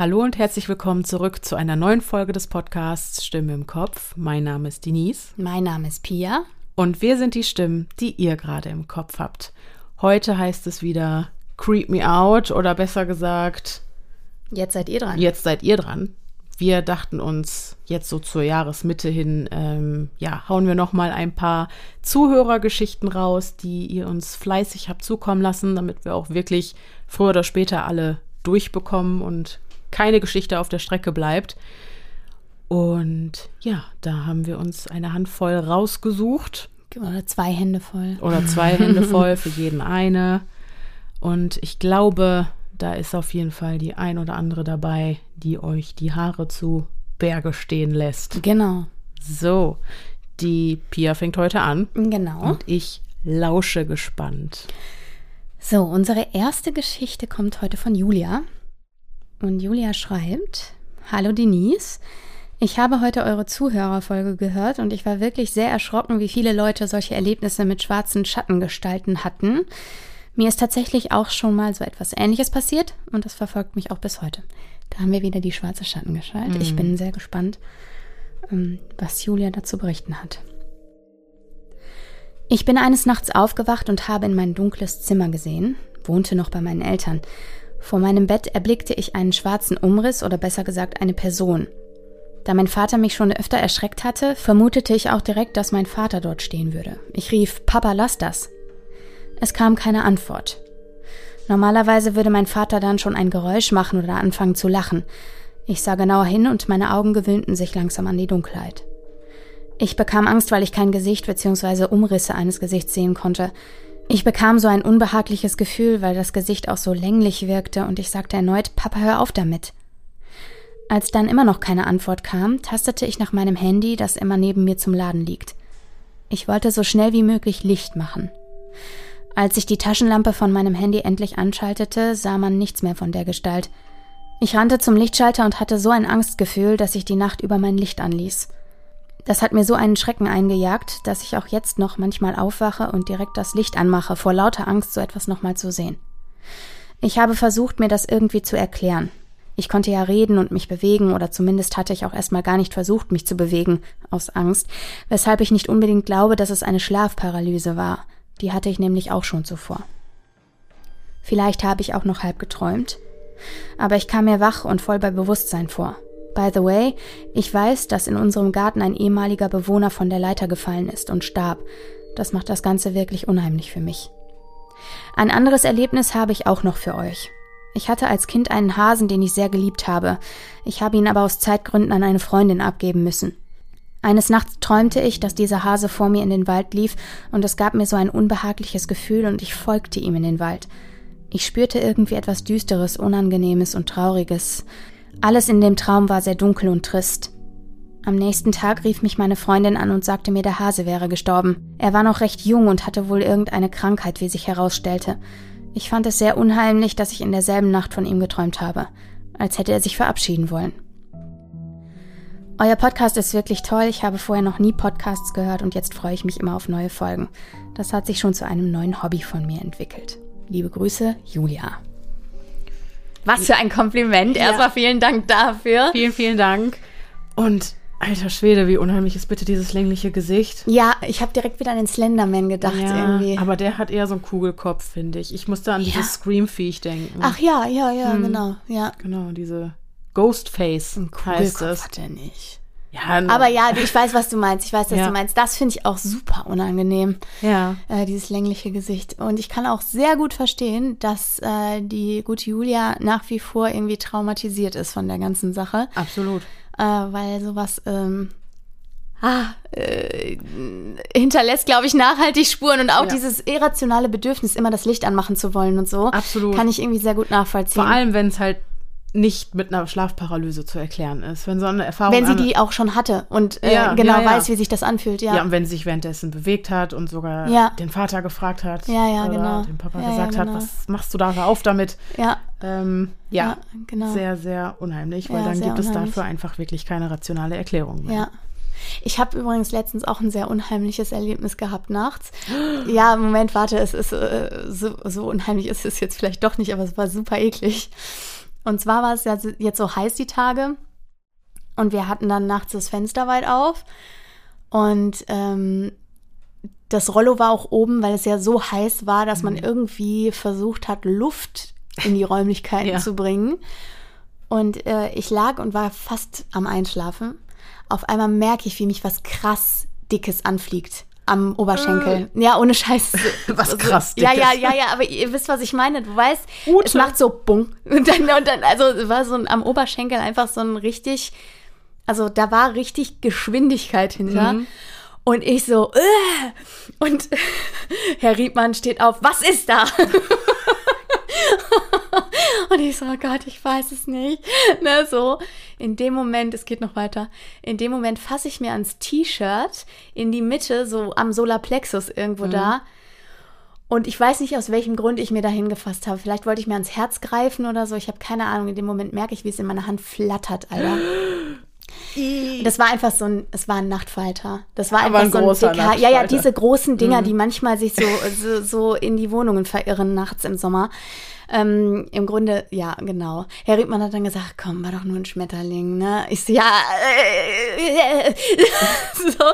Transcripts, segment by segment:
Hallo und herzlich willkommen zurück zu einer neuen Folge des Podcasts Stimme im Kopf. Mein Name ist Denise. Mein Name ist Pia. Und wir sind die Stimmen, die ihr gerade im Kopf habt. Heute heißt es wieder Creep Me Out oder besser gesagt. Jetzt seid ihr dran. Jetzt seid ihr dran. Wir dachten uns jetzt so zur Jahresmitte hin, ähm, ja, hauen wir noch mal ein paar Zuhörergeschichten raus, die ihr uns fleißig habt zukommen lassen, damit wir auch wirklich früher oder später alle durchbekommen und keine Geschichte auf der Strecke bleibt. Und ja, da haben wir uns eine Handvoll rausgesucht. Oder zwei Hände voll. Oder zwei Hände voll, für jeden eine. Und ich glaube, da ist auf jeden Fall die ein oder andere dabei, die euch die Haare zu Berge stehen lässt. Genau. So, die Pia fängt heute an. Genau. Und ich lausche gespannt. So, unsere erste Geschichte kommt heute von Julia. Und Julia schreibt: Hallo Denise. Ich habe heute eure Zuhörerfolge gehört und ich war wirklich sehr erschrocken, wie viele Leute solche Erlebnisse mit schwarzen Schattengestalten hatten. Mir ist tatsächlich auch schon mal so etwas Ähnliches passiert und das verfolgt mich auch bis heute. Da haben wir wieder die schwarze Schattengestalt. Mhm. Ich bin sehr gespannt, ähm, was Julia dazu berichten hat. Ich bin eines Nachts aufgewacht und habe in mein dunkles Zimmer gesehen, wohnte noch bei meinen Eltern. Vor meinem Bett erblickte ich einen schwarzen Umriss oder besser gesagt eine Person. Da mein Vater mich schon öfter erschreckt hatte, vermutete ich auch direkt, dass mein Vater dort stehen würde. Ich rief, Papa, lass das. Es kam keine Antwort. Normalerweise würde mein Vater dann schon ein Geräusch machen oder anfangen zu lachen. Ich sah genauer hin und meine Augen gewöhnten sich langsam an die Dunkelheit. Ich bekam Angst, weil ich kein Gesicht bzw. Umrisse eines Gesichts sehen konnte. Ich bekam so ein unbehagliches Gefühl, weil das Gesicht auch so länglich wirkte und ich sagte erneut, Papa, hör auf damit. Als dann immer noch keine Antwort kam, tastete ich nach meinem Handy, das immer neben mir zum Laden liegt. Ich wollte so schnell wie möglich Licht machen. Als ich die Taschenlampe von meinem Handy endlich anschaltete, sah man nichts mehr von der Gestalt. Ich rannte zum Lichtschalter und hatte so ein Angstgefühl, dass ich die Nacht über mein Licht anließ. Das hat mir so einen Schrecken eingejagt, dass ich auch jetzt noch manchmal aufwache und direkt das Licht anmache, vor lauter Angst, so etwas nochmal zu sehen. Ich habe versucht, mir das irgendwie zu erklären. Ich konnte ja reden und mich bewegen, oder zumindest hatte ich auch erstmal gar nicht versucht, mich zu bewegen, aus Angst, weshalb ich nicht unbedingt glaube, dass es eine Schlafparalyse war. Die hatte ich nämlich auch schon zuvor. Vielleicht habe ich auch noch halb geträumt, aber ich kam mir wach und voll bei Bewusstsein vor. By the way, ich weiß, dass in unserem Garten ein ehemaliger Bewohner von der Leiter gefallen ist und starb. Das macht das Ganze wirklich unheimlich für mich. Ein anderes Erlebnis habe ich auch noch für euch. Ich hatte als Kind einen Hasen, den ich sehr geliebt habe. Ich habe ihn aber aus Zeitgründen an eine Freundin abgeben müssen. Eines Nachts träumte ich, dass dieser Hase vor mir in den Wald lief, und es gab mir so ein unbehagliches Gefühl, und ich folgte ihm in den Wald. Ich spürte irgendwie etwas Düsteres, Unangenehmes und Trauriges. Alles in dem Traum war sehr dunkel und trist. Am nächsten Tag rief mich meine Freundin an und sagte mir, der Hase wäre gestorben. Er war noch recht jung und hatte wohl irgendeine Krankheit, wie sich herausstellte. Ich fand es sehr unheimlich, dass ich in derselben Nacht von ihm geträumt habe, als hätte er sich verabschieden wollen. Euer Podcast ist wirklich toll. Ich habe vorher noch nie Podcasts gehört und jetzt freue ich mich immer auf neue Folgen. Das hat sich schon zu einem neuen Hobby von mir entwickelt. Liebe Grüße, Julia. Was für ein Kompliment. Ja. Erstmal vielen Dank dafür. Vielen, vielen Dank. Und alter Schwede, wie unheimlich ist bitte dieses längliche Gesicht. Ja, ich habe direkt wieder an den Slenderman gedacht ja, irgendwie. Aber der hat eher so einen Kugelkopf, finde ich. Ich musste an ja. dieses Scream-Viech denken. Ach ja, ja, ja, hm. genau. Ja. Genau, diese Ghostface Ein heißt es. hat er nicht. Ja, aber ja, ich weiß, was du meinst. Ich weiß, was ja. du meinst. Das finde ich auch super unangenehm. Ja. Äh, dieses längliche Gesicht. Und ich kann auch sehr gut verstehen, dass äh, die gute Julia nach wie vor irgendwie traumatisiert ist von der ganzen Sache. Absolut. Äh, weil sowas ähm, ah, äh, hinterlässt, glaube ich, nachhaltig Spuren und auch ja. dieses irrationale Bedürfnis, immer das Licht anmachen zu wollen und so. Absolut. Kann ich irgendwie sehr gut nachvollziehen. Vor allem, wenn es halt nicht mit einer Schlafparalyse zu erklären ist. Wenn so eine Erfahrung. Wenn sie die auch schon hatte und äh, ja, genau ja, ja. weiß, wie sich das anfühlt, ja. Ja, und wenn sie sich währenddessen bewegt hat und sogar den Vater gefragt hat. Ja, ja, oder genau. dem Papa gesagt genau. hat, was machst du da, auf damit. Ja. Ähm, ja, genau. Sehr, sehr unheimlich, weil dann gibt unheimlich. es dafür einfach wirklich keine rationale Erklärung mehr. Ja. Ich habe übrigens letztens auch ein sehr unheimliches Erlebnis gehabt nachts. Ja, Moment, warte, es ist äh, so, so unheimlich ist es jetzt vielleicht doch nicht, aber es war super eklig. Und zwar war es ja jetzt so heiß die Tage und wir hatten dann nachts das Fenster weit auf und ähm, das Rollo war auch oben, weil es ja so heiß war, dass man mhm. irgendwie versucht hat, Luft in die Räumlichkeiten ja. zu bringen. Und äh, ich lag und war fast am Einschlafen. Auf einmal merke ich, wie mich was krass Dickes anfliegt am Oberschenkel. Äh. Ja, ohne Scheiß. Was krass. Ja, ja, ja, ja, aber ihr wisst, was ich meine. Du weißt, Ute. es macht so Bung. Und dann, und dann, also war so ein, am Oberschenkel einfach so ein richtig, also da war richtig Geschwindigkeit hinter. Mhm. Und ich so, äh, und Herr Riedmann steht auf, was ist da? und ich so, oh Gott, ich weiß es nicht. Ne, so, in dem Moment, es geht noch weiter, in dem Moment fasse ich mir ans T-Shirt in die Mitte, so am Solarplexus irgendwo mhm. da. Und ich weiß nicht, aus welchem Grund ich mir da hingefasst habe. Vielleicht wollte ich mir ans Herz greifen oder so. Ich habe keine Ahnung. In dem Moment merke ich, wie es in meiner Hand flattert, Alter. Das war einfach so ein, es war ein Nachtfalter. Das war einfach ein so ein dicker, ja, ja, diese großen Dinger, mhm. die manchmal sich so, so, so in die Wohnungen verirren nachts im Sommer. Ähm, Im Grunde, ja, genau. Herr Riedmann hat dann gesagt, komm, war doch nur ein Schmetterling, ne? Ich so, ja, äh, äh, so.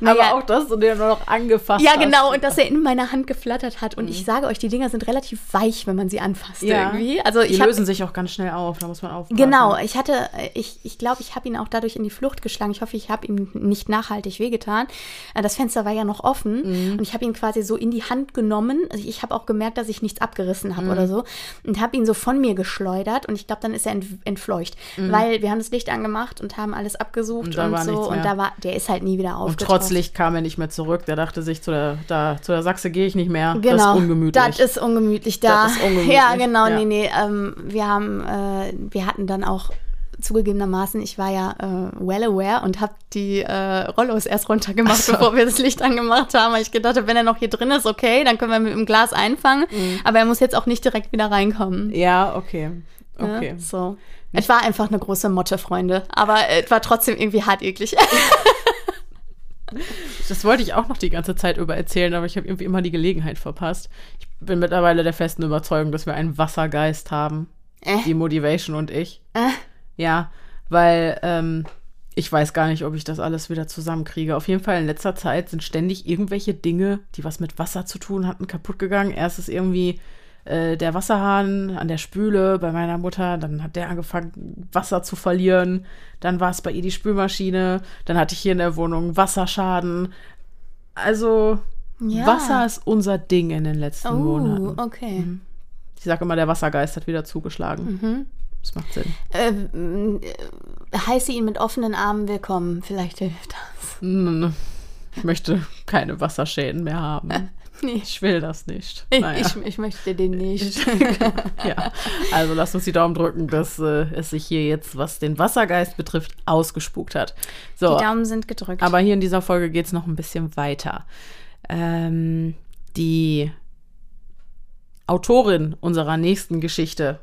Naja. Aber auch das, und der nur noch angefasst Ja, genau, hast. und dass er in meiner Hand geflattert hat. Und mhm. ich sage euch, die Dinger sind relativ weich, wenn man sie anfasst ja. irgendwie. Also die lösen hab, sich auch ganz schnell auf, da muss man aufpassen. Genau, ich hatte, ich glaube, ich, glaub, ich habe ihn auch dadurch in die Flucht geschlagen. Ich hoffe, ich habe ihm nicht nachhaltig wehgetan. Äh, das Fenster war ja noch offen mhm. und ich habe ihn quasi so in die Hand genommen. Also ich habe auch gemerkt, dass ich nichts abgerissen habe mhm. oder so und habe ihn so von mir geschleudert und ich glaube, dann ist er entfleucht, mhm. weil wir haben das Licht angemacht und haben alles abgesucht und, und so und da war, der ist halt nie wieder aufgetaucht. Und trotz Licht kam er nicht mehr zurück. Der dachte sich, zu der, da, zu der Sachse gehe ich nicht mehr. Genau. Das ist ungemütlich. Das ist ungemütlich da. Das ist ungemütlich. Ja, genau, ja. nee, nee. Ähm, wir haben, äh, wir hatten dann auch zugegebenermaßen, ich war ja äh, well aware und habe die äh, Rollos erst runtergemacht, so. bevor wir das Licht angemacht haben. Weil ich gedacht habe, wenn er noch hier drin ist, okay, dann können wir mit dem Glas einfangen. Mhm. Aber er muss jetzt auch nicht direkt wieder reinkommen. Ja, okay. Okay. Ja, so. Es war einfach eine große Motte, Freunde. Aber es war trotzdem irgendwie hart eklig. Das wollte ich auch noch die ganze Zeit über erzählen, aber ich habe irgendwie immer die Gelegenheit verpasst. Ich bin mittlerweile der festen Überzeugung, dass wir einen Wassergeist haben. Äh. Die Motivation und ich. Äh. Ja, weil ähm, ich weiß gar nicht, ob ich das alles wieder zusammenkriege. Auf jeden Fall in letzter Zeit sind ständig irgendwelche Dinge, die was mit Wasser zu tun hatten, kaputt gegangen. Erst ist irgendwie äh, der Wasserhahn an der Spüle bei meiner Mutter, dann hat der angefangen, Wasser zu verlieren. Dann war es bei ihr die Spülmaschine. Dann hatte ich hier in der Wohnung Wasserschaden. Also ja. Wasser ist unser Ding in den letzten oh, Monaten. okay. Mhm. Ich sage immer, der Wassergeist hat wieder zugeschlagen. Mhm. Das macht Sinn. Ähm, äh, heiße ihn mit offenen Armen willkommen. Vielleicht hilft das. Ich möchte keine Wasserschäden mehr haben. Nee. Ich will das nicht. Naja. Ich, ich, möchte den nicht. ja, also lasst uns die Daumen drücken, dass äh, es sich hier jetzt, was den Wassergeist betrifft, ausgespukt hat. So, die Daumen sind gedrückt. Aber hier in dieser Folge geht es noch ein bisschen weiter. Ähm, die Autorin unserer nächsten Geschichte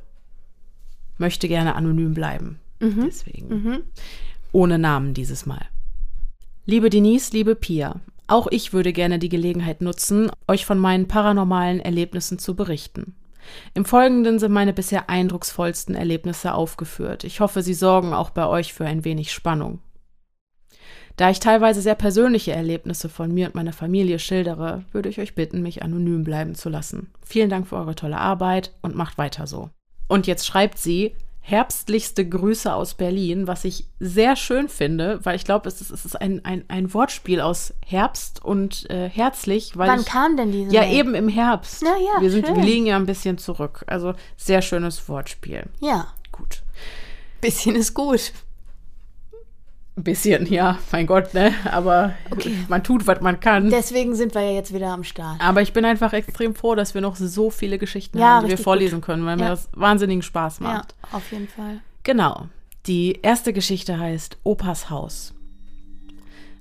möchte gerne anonym bleiben. Mhm. Deswegen. Mhm. Ohne Namen dieses Mal. Liebe Denise, liebe Pia, auch ich würde gerne die Gelegenheit nutzen, euch von meinen paranormalen Erlebnissen zu berichten. Im Folgenden sind meine bisher eindrucksvollsten Erlebnisse aufgeführt. Ich hoffe, sie sorgen auch bei euch für ein wenig Spannung. Da ich teilweise sehr persönliche Erlebnisse von mir und meiner Familie schildere, würde ich euch bitten, mich anonym bleiben zu lassen. Vielen Dank für eure tolle Arbeit und macht weiter so. Und jetzt schreibt sie herbstlichste Grüße aus Berlin, was ich sehr schön finde, weil ich glaube, es ist, es ist ein, ein, ein Wortspiel aus Herbst und äh, herzlich. Weil Wann ich, kam denn diese? Ja, Mail? eben im Herbst. Na ja, wir, sind, wir liegen ja ein bisschen zurück. Also sehr schönes Wortspiel. Ja. Gut. Bisschen ist gut. Ein bisschen, ja, mein Gott, ne? Aber okay. man tut, was man kann. Deswegen sind wir ja jetzt wieder am Start. Aber ich bin einfach extrem froh, dass wir noch so viele Geschichten ja, haben, die wir vorlesen gut. können, weil ja. mir das wahnsinnigen Spaß macht. Ja, auf jeden Fall. Genau. Die erste Geschichte heißt Opas Haus.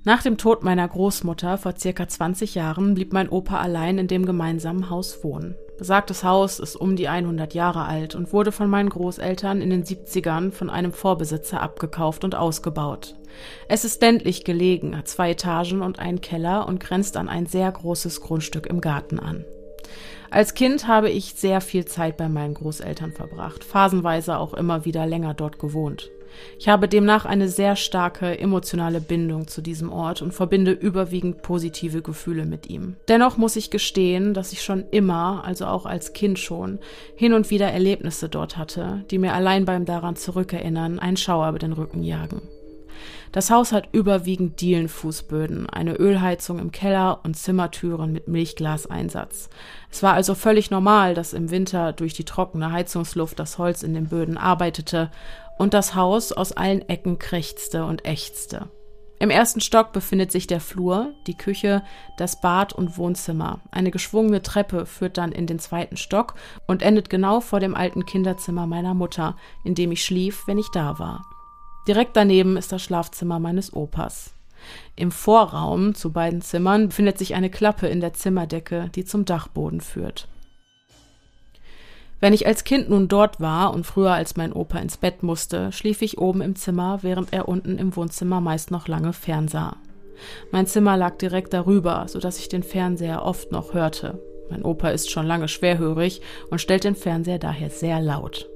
Nach dem Tod meiner Großmutter vor circa 20 Jahren blieb mein Opa allein in dem gemeinsamen Haus wohnen. Besagtes Haus ist um die 100 Jahre alt und wurde von meinen Großeltern in den 70ern von einem Vorbesitzer abgekauft und ausgebaut. Es ist ländlich gelegen, hat zwei Etagen und einen Keller und grenzt an ein sehr großes Grundstück im Garten an. Als Kind habe ich sehr viel Zeit bei meinen Großeltern verbracht, phasenweise auch immer wieder länger dort gewohnt. Ich habe demnach eine sehr starke emotionale Bindung zu diesem Ort und verbinde überwiegend positive Gefühle mit ihm. Dennoch muss ich gestehen, dass ich schon immer, also auch als Kind schon, hin und wieder Erlebnisse dort hatte, die mir allein beim daran zurückerinnern einen Schauer über den Rücken jagen. Das Haus hat überwiegend Dielenfußböden, eine Ölheizung im Keller und Zimmertüren mit Milchglaseinsatz. Es war also völlig normal, dass im Winter durch die trockene Heizungsluft das Holz in den Böden arbeitete und das Haus aus allen Ecken krächzte und ächzte. Im ersten Stock befindet sich der Flur, die Küche, das Bad und Wohnzimmer. Eine geschwungene Treppe führt dann in den zweiten Stock und endet genau vor dem alten Kinderzimmer meiner Mutter, in dem ich schlief, wenn ich da war. Direkt daneben ist das Schlafzimmer meines Opas. Im Vorraum zu beiden Zimmern befindet sich eine Klappe in der Zimmerdecke, die zum Dachboden führt. Wenn ich als Kind nun dort war und früher als mein Opa ins Bett musste, schlief ich oben im Zimmer, während er unten im Wohnzimmer meist noch lange fernsah. Mein Zimmer lag direkt darüber, so dass ich den Fernseher oft noch hörte. Mein Opa ist schon lange schwerhörig und stellt den Fernseher daher sehr laut.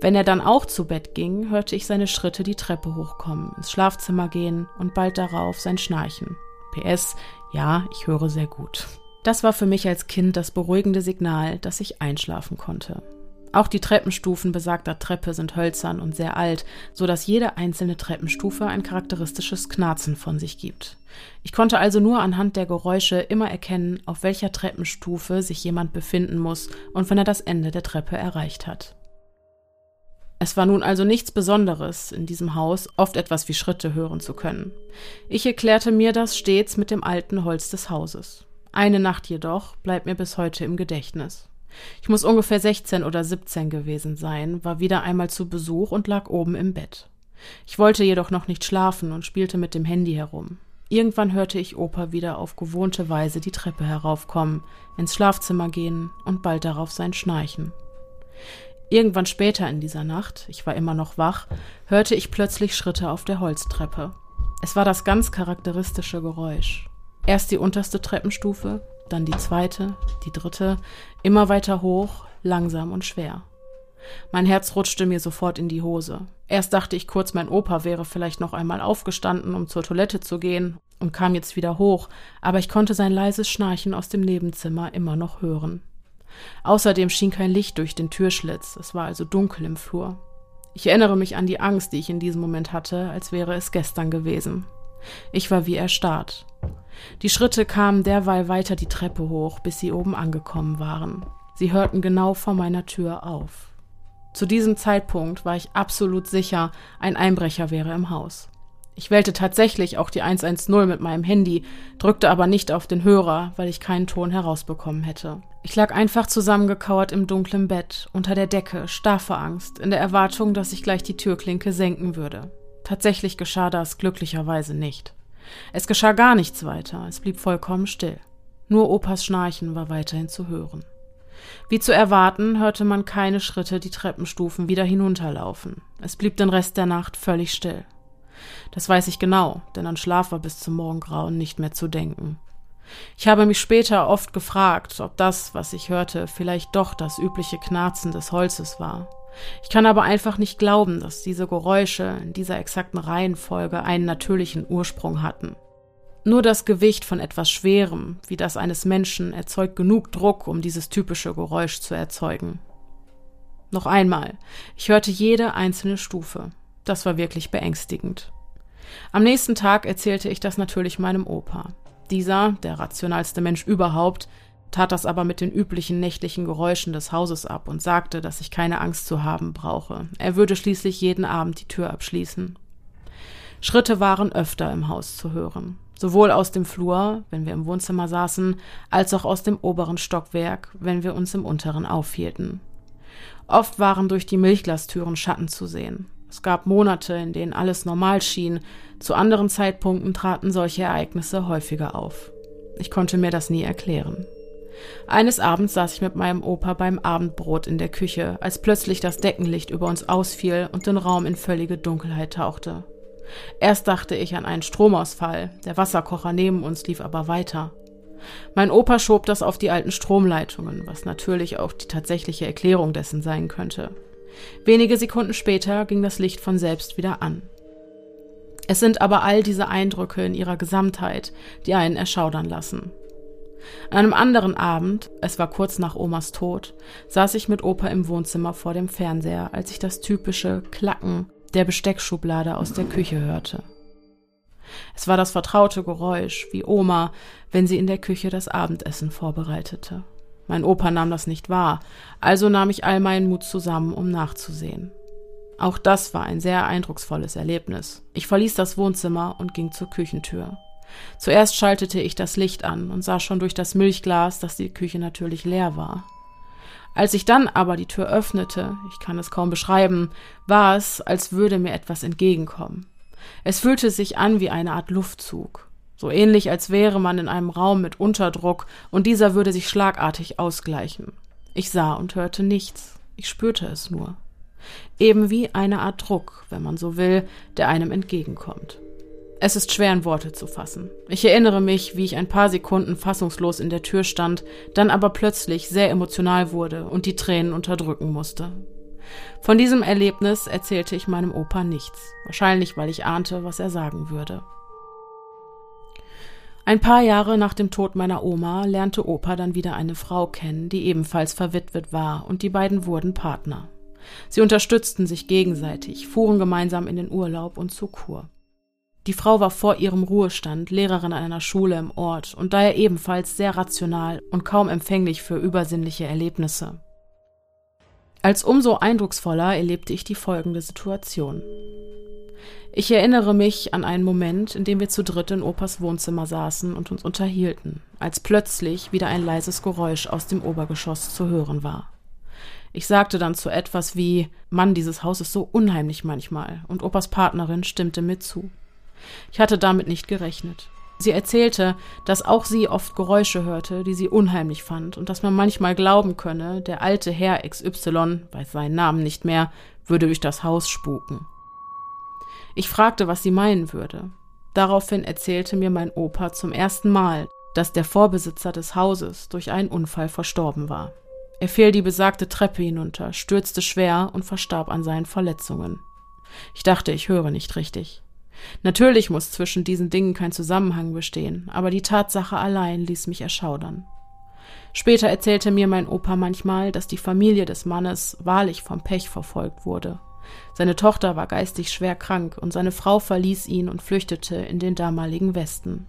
Wenn er dann auch zu Bett ging, hörte ich seine Schritte die Treppe hochkommen, ins Schlafzimmer gehen und bald darauf sein Schnarchen. PS, ja, ich höre sehr gut. Das war für mich als Kind das beruhigende Signal, dass ich einschlafen konnte. Auch die Treppenstufen besagter Treppe sind hölzern und sehr alt, so dass jede einzelne Treppenstufe ein charakteristisches Knarzen von sich gibt. Ich konnte also nur anhand der Geräusche immer erkennen, auf welcher Treppenstufe sich jemand befinden muss und wann er das Ende der Treppe erreicht hat. Es war nun also nichts Besonderes, in diesem Haus oft etwas wie Schritte hören zu können. Ich erklärte mir das stets mit dem alten Holz des Hauses. Eine Nacht jedoch bleibt mir bis heute im Gedächtnis. Ich muss ungefähr 16 oder 17 gewesen sein, war wieder einmal zu Besuch und lag oben im Bett. Ich wollte jedoch noch nicht schlafen und spielte mit dem Handy herum. Irgendwann hörte ich Opa wieder auf gewohnte Weise die Treppe heraufkommen, ins Schlafzimmer gehen und bald darauf sein Schnarchen. Irgendwann später in dieser Nacht, ich war immer noch wach, hörte ich plötzlich Schritte auf der Holztreppe. Es war das ganz charakteristische Geräusch. Erst die unterste Treppenstufe, dann die zweite, die dritte, immer weiter hoch, langsam und schwer. Mein Herz rutschte mir sofort in die Hose. Erst dachte ich kurz, mein Opa wäre vielleicht noch einmal aufgestanden, um zur Toilette zu gehen, und kam jetzt wieder hoch, aber ich konnte sein leises Schnarchen aus dem Nebenzimmer immer noch hören. Außerdem schien kein Licht durch den Türschlitz, es war also dunkel im Flur. Ich erinnere mich an die Angst, die ich in diesem Moment hatte, als wäre es gestern gewesen. Ich war wie erstarrt. Die Schritte kamen derweil weiter die Treppe hoch, bis sie oben angekommen waren. Sie hörten genau vor meiner Tür auf. Zu diesem Zeitpunkt war ich absolut sicher, ein Einbrecher wäre im Haus. Ich wählte tatsächlich auch die 110 mit meinem Handy, drückte aber nicht auf den Hörer, weil ich keinen Ton herausbekommen hätte. Ich lag einfach zusammengekauert im dunklen Bett, unter der Decke, starr vor Angst, in der Erwartung, dass ich gleich die Türklinke senken würde. Tatsächlich geschah das glücklicherweise nicht. Es geschah gar nichts weiter, es blieb vollkommen still. Nur Opas Schnarchen war weiterhin zu hören. Wie zu erwarten, hörte man keine Schritte die Treppenstufen wieder hinunterlaufen. Es blieb den Rest der Nacht völlig still. Das weiß ich genau, denn an Schlaf war bis zum Morgengrauen nicht mehr zu denken. Ich habe mich später oft gefragt, ob das, was ich hörte, vielleicht doch das übliche Knarzen des Holzes war. Ich kann aber einfach nicht glauben, dass diese Geräusche in dieser exakten Reihenfolge einen natürlichen Ursprung hatten. Nur das Gewicht von etwas Schwerem, wie das eines Menschen, erzeugt genug Druck, um dieses typische Geräusch zu erzeugen. Noch einmal, ich hörte jede einzelne Stufe. Das war wirklich beängstigend. Am nächsten Tag erzählte ich das natürlich meinem Opa. Dieser, der rationalste Mensch überhaupt, tat das aber mit den üblichen nächtlichen Geräuschen des Hauses ab und sagte, dass ich keine Angst zu haben brauche. Er würde schließlich jeden Abend die Tür abschließen. Schritte waren öfter im Haus zu hören, sowohl aus dem Flur, wenn wir im Wohnzimmer saßen, als auch aus dem oberen Stockwerk, wenn wir uns im unteren aufhielten. Oft waren durch die Milchglastüren Schatten zu sehen. Es gab Monate, in denen alles normal schien, zu anderen Zeitpunkten traten solche Ereignisse häufiger auf. Ich konnte mir das nie erklären. Eines Abends saß ich mit meinem Opa beim Abendbrot in der Küche, als plötzlich das Deckenlicht über uns ausfiel und den Raum in völlige Dunkelheit tauchte. Erst dachte ich an einen Stromausfall, der Wasserkocher neben uns lief aber weiter. Mein Opa schob das auf die alten Stromleitungen, was natürlich auch die tatsächliche Erklärung dessen sein könnte. Wenige Sekunden später ging das Licht von selbst wieder an. Es sind aber all diese Eindrücke in ihrer Gesamtheit, die einen erschaudern lassen. An einem anderen Abend, es war kurz nach Omas Tod, saß ich mit Opa im Wohnzimmer vor dem Fernseher, als ich das typische Klacken der Besteckschublade aus der Küche hörte. Es war das vertraute Geräusch, wie Oma, wenn sie in der Küche das Abendessen vorbereitete. Mein Opa nahm das nicht wahr, also nahm ich all meinen Mut zusammen, um nachzusehen. Auch das war ein sehr eindrucksvolles Erlebnis. Ich verließ das Wohnzimmer und ging zur Küchentür. Zuerst schaltete ich das Licht an und sah schon durch das Milchglas, dass die Küche natürlich leer war. Als ich dann aber die Tür öffnete, ich kann es kaum beschreiben, war es, als würde mir etwas entgegenkommen. Es fühlte sich an wie eine Art Luftzug, so ähnlich als wäre man in einem Raum mit Unterdruck und dieser würde sich schlagartig ausgleichen. Ich sah und hörte nichts, ich spürte es nur. Eben wie eine Art Druck, wenn man so will, der einem entgegenkommt. Es ist schwer in Worte zu fassen. Ich erinnere mich, wie ich ein paar Sekunden fassungslos in der Tür stand, dann aber plötzlich sehr emotional wurde und die Tränen unterdrücken musste. Von diesem Erlebnis erzählte ich meinem Opa nichts, wahrscheinlich weil ich ahnte, was er sagen würde. Ein paar Jahre nach dem Tod meiner Oma lernte Opa dann wieder eine Frau kennen, die ebenfalls verwitwet war, und die beiden wurden Partner. Sie unterstützten sich gegenseitig, fuhren gemeinsam in den Urlaub und zur Kur. Die Frau war vor ihrem Ruhestand Lehrerin an einer Schule im Ort und daher ebenfalls sehr rational und kaum empfänglich für übersinnliche Erlebnisse. Als umso eindrucksvoller erlebte ich die folgende Situation. Ich erinnere mich an einen Moment, in dem wir zu dritt in Opas Wohnzimmer saßen und uns unterhielten, als plötzlich wieder ein leises Geräusch aus dem Obergeschoss zu hören war. Ich sagte dann zu etwas wie Mann, dieses Haus ist so unheimlich manchmal, und Opas Partnerin stimmte mir zu. Ich hatte damit nicht gerechnet. Sie erzählte, dass auch sie oft Geräusche hörte, die sie unheimlich fand, und dass man manchmal glauben könne, der alte Herr XY, weiß seinen Namen nicht mehr, würde durch das Haus spuken. Ich fragte, was sie meinen würde. Daraufhin erzählte mir mein Opa zum ersten Mal, dass der Vorbesitzer des Hauses durch einen Unfall verstorben war. Er fiel die besagte Treppe hinunter, stürzte schwer und verstarb an seinen Verletzungen. Ich dachte, ich höre nicht richtig. Natürlich muss zwischen diesen Dingen kein Zusammenhang bestehen, aber die Tatsache allein ließ mich erschaudern. Später erzählte mir mein Opa manchmal, dass die Familie des Mannes wahrlich vom Pech verfolgt wurde. Seine Tochter war geistig schwer krank und seine Frau verließ ihn und flüchtete in den damaligen Westen.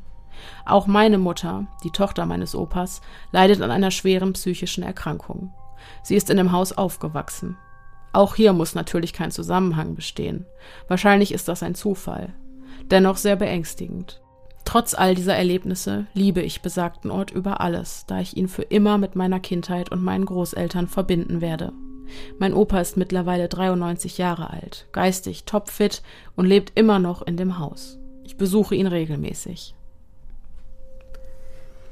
Auch meine Mutter, die Tochter meines Opas, leidet an einer schweren psychischen Erkrankung. Sie ist in dem Haus aufgewachsen. Auch hier muss natürlich kein Zusammenhang bestehen. Wahrscheinlich ist das ein Zufall. Dennoch sehr beängstigend. Trotz all dieser Erlebnisse liebe ich besagten Ort über alles, da ich ihn für immer mit meiner Kindheit und meinen Großeltern verbinden werde. Mein Opa ist mittlerweile 93 Jahre alt, geistig topfit und lebt immer noch in dem Haus. Ich besuche ihn regelmäßig.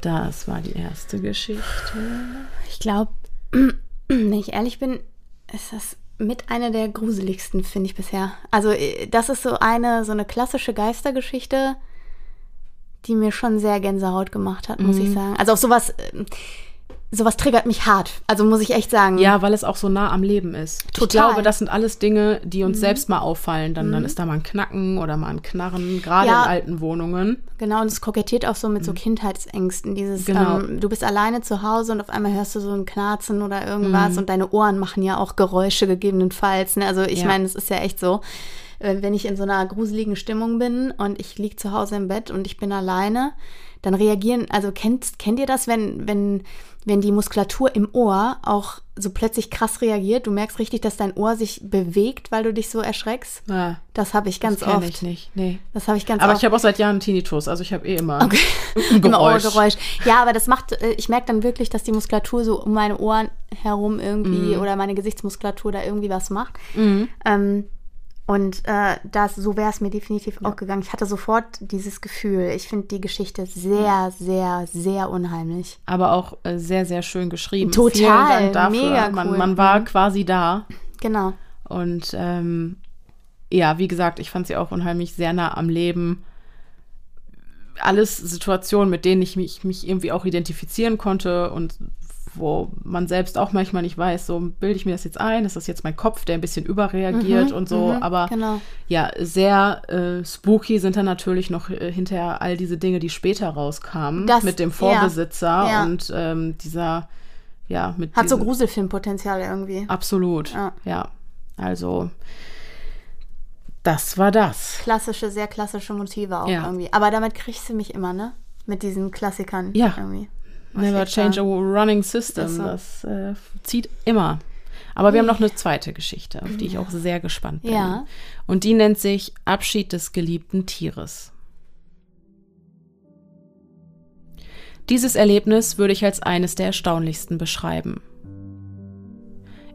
Das war die erste Geschichte. Ich glaube, wenn ich ehrlich bin, ist das mit einer der gruseligsten, finde ich bisher. Also, äh, das ist so eine, so eine klassische Geistergeschichte, die mir schon sehr Gänsehaut gemacht hat, muss mhm. ich sagen. Also, auch sowas. Äh, sowas triggert mich hart. Also muss ich echt sagen. Ja, weil es auch so nah am Leben ist. Total. Ich glaube, das sind alles Dinge, die uns mhm. selbst mal auffallen. Dann, mhm. dann ist da mal ein Knacken oder mal ein Knarren, gerade ja, in alten Wohnungen. Genau, und es kokettiert auch so mit so mhm. Kindheitsängsten. Dieses, genau. ähm, du bist alleine zu Hause und auf einmal hörst du so ein Knarzen oder irgendwas mhm. und deine Ohren machen ja auch Geräusche gegebenenfalls. Ne? Also ich ja. meine, es ist ja echt so wenn ich in so einer gruseligen Stimmung bin und ich liege zu Hause im Bett und ich bin alleine, dann reagieren, also kennt, kennt ihr das, wenn, wenn wenn die Muskulatur im Ohr auch so plötzlich krass reagiert. Du merkst richtig, dass dein Ohr sich bewegt, weil du dich so erschreckst. Ja, das habe ich ganz das oft. ich nicht. Nee. Das habe ich ganz aber oft. Aber ich habe auch seit Jahren Tinnitus, also ich habe eh immer okay. ein Geräusch. Ohrgeräusch. Ja, aber das macht, äh, ich merke dann wirklich, dass die Muskulatur so um meine Ohren herum irgendwie mm. oder meine Gesichtsmuskulatur da irgendwie was macht. Mm. Ähm, und äh, das, so wäre es mir definitiv ja. auch gegangen. Ich hatte sofort dieses Gefühl. Ich finde die Geschichte sehr, sehr, sehr unheimlich. Aber auch äh, sehr, sehr schön geschrieben. Total, mega cool. Man, man war mhm. quasi da. Genau. Und ähm, ja, wie gesagt, ich fand sie auch unheimlich sehr nah am Leben. alles Situationen, mit denen ich mich, mich irgendwie auch identifizieren konnte und wo man selbst auch manchmal nicht weiß, so bilde ich mir das jetzt ein, ist das jetzt mein Kopf, der ein bisschen überreagiert mhm, und so. Mhm, aber genau. ja, sehr äh, spooky sind dann natürlich noch äh, hinterher all diese Dinge, die später rauskamen das, mit dem Vorbesitzer ja, ja. und ähm, dieser, ja, mit. Hat diesem, so Gruselfilmpotenzial irgendwie. Absolut, ja. ja. Also. Das war das. Klassische, sehr klassische Motive auch irgendwie. Aber damit kriegst du mich immer, ne? Mit diesen Klassikern ja. irgendwie. Never change a running system. So. Das äh, zieht immer. Aber wir haben noch eine zweite Geschichte, auf die ich auch sehr gespannt bin. Ja. Und die nennt sich Abschied des geliebten Tieres. Dieses Erlebnis würde ich als eines der erstaunlichsten beschreiben.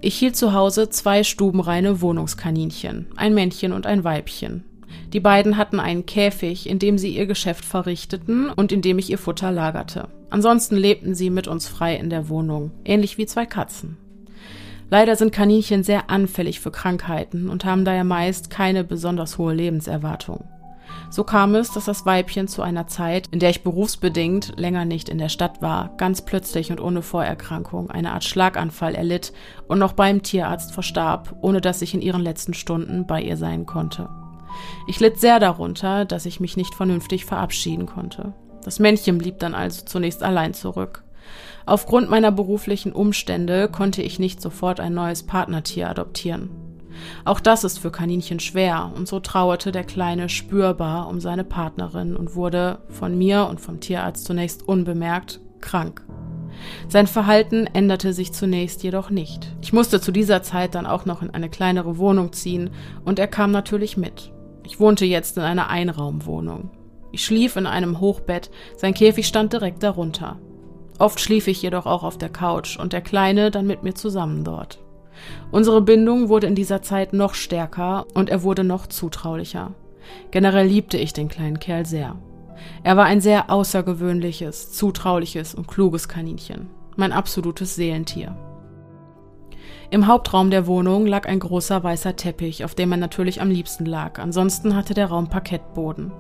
Ich hielt zu Hause zwei stubenreine Wohnungskaninchen, ein Männchen und ein Weibchen. Die beiden hatten einen Käfig, in dem sie ihr Geschäft verrichteten und in dem ich ihr Futter lagerte. Ansonsten lebten sie mit uns frei in der Wohnung, ähnlich wie zwei Katzen. Leider sind Kaninchen sehr anfällig für Krankheiten und haben daher meist keine besonders hohe Lebenserwartung. So kam es, dass das Weibchen zu einer Zeit, in der ich berufsbedingt länger nicht in der Stadt war, ganz plötzlich und ohne Vorerkrankung eine Art Schlaganfall erlitt und noch beim Tierarzt verstarb, ohne dass ich in ihren letzten Stunden bei ihr sein konnte. Ich litt sehr darunter, dass ich mich nicht vernünftig verabschieden konnte. Das Männchen blieb dann also zunächst allein zurück. Aufgrund meiner beruflichen Umstände konnte ich nicht sofort ein neues Partnertier adoptieren. Auch das ist für Kaninchen schwer, und so trauerte der Kleine spürbar um seine Partnerin und wurde von mir und vom Tierarzt zunächst unbemerkt krank. Sein Verhalten änderte sich zunächst jedoch nicht. Ich musste zu dieser Zeit dann auch noch in eine kleinere Wohnung ziehen, und er kam natürlich mit. Ich wohnte jetzt in einer Einraumwohnung. Ich schlief in einem Hochbett, sein Käfig stand direkt darunter. Oft schlief ich jedoch auch auf der Couch und der Kleine dann mit mir zusammen dort. Unsere Bindung wurde in dieser Zeit noch stärker und er wurde noch zutraulicher. Generell liebte ich den kleinen Kerl sehr. Er war ein sehr außergewöhnliches, zutrauliches und kluges Kaninchen, mein absolutes Seelentier. Im Hauptraum der Wohnung lag ein großer weißer Teppich, auf dem er natürlich am liebsten lag. Ansonsten hatte der Raum Parkettboden.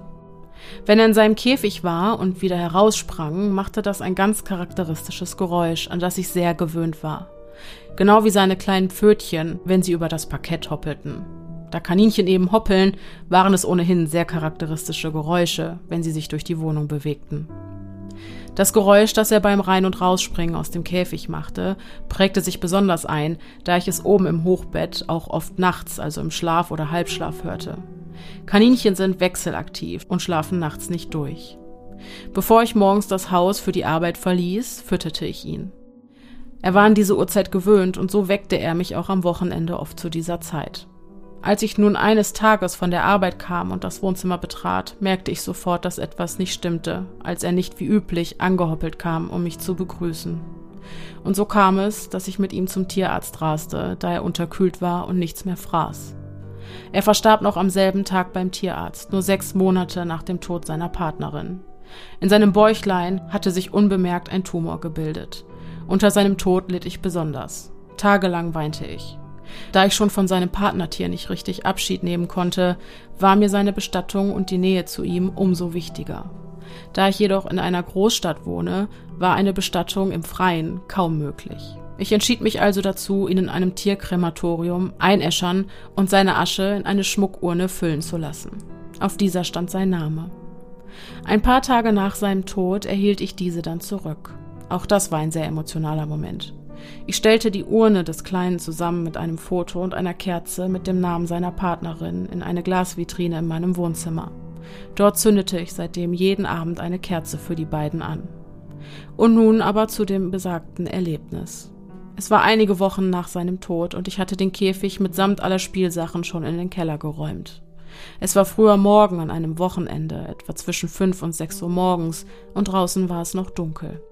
Wenn er in seinem Käfig war und wieder heraussprang, machte das ein ganz charakteristisches Geräusch, an das ich sehr gewöhnt war. Genau wie seine kleinen Pfötchen, wenn sie über das Parkett hoppelten. Da Kaninchen eben hoppeln, waren es ohnehin sehr charakteristische Geräusche, wenn sie sich durch die Wohnung bewegten. Das Geräusch, das er beim Rein- und Rausspringen aus dem Käfig machte, prägte sich besonders ein, da ich es oben im Hochbett auch oft nachts, also im Schlaf oder Halbschlaf hörte. Kaninchen sind wechselaktiv und schlafen nachts nicht durch. Bevor ich morgens das Haus für die Arbeit verließ, fütterte ich ihn. Er war an diese Uhrzeit gewöhnt und so weckte er mich auch am Wochenende oft zu dieser Zeit. Als ich nun eines Tages von der Arbeit kam und das Wohnzimmer betrat, merkte ich sofort, dass etwas nicht stimmte, als er nicht wie üblich angehoppelt kam, um mich zu begrüßen. Und so kam es, dass ich mit ihm zum Tierarzt raste, da er unterkühlt war und nichts mehr fraß. Er verstarb noch am selben Tag beim Tierarzt, nur sechs Monate nach dem Tod seiner Partnerin. In seinem Bäuchlein hatte sich unbemerkt ein Tumor gebildet. Unter seinem Tod litt ich besonders. Tagelang weinte ich. Da ich schon von seinem Partnertier nicht richtig Abschied nehmen konnte, war mir seine Bestattung und die Nähe zu ihm umso wichtiger. Da ich jedoch in einer Großstadt wohne, war eine Bestattung im Freien kaum möglich. Ich entschied mich also dazu, ihn in einem Tierkrematorium einäschern und seine Asche in eine Schmuckurne füllen zu lassen. Auf dieser stand sein Name. Ein paar Tage nach seinem Tod erhielt ich diese dann zurück. Auch das war ein sehr emotionaler Moment. Ich stellte die Urne des Kleinen zusammen mit einem Foto und einer Kerze mit dem Namen seiner Partnerin in eine Glasvitrine in meinem Wohnzimmer. Dort zündete ich seitdem jeden Abend eine Kerze für die beiden an. Und nun aber zu dem besagten Erlebnis. Es war einige Wochen nach seinem Tod und ich hatte den Käfig mitsamt aller Spielsachen schon in den Keller geräumt. Es war früher Morgen an einem Wochenende, etwa zwischen fünf und sechs Uhr morgens, und draußen war es noch dunkel.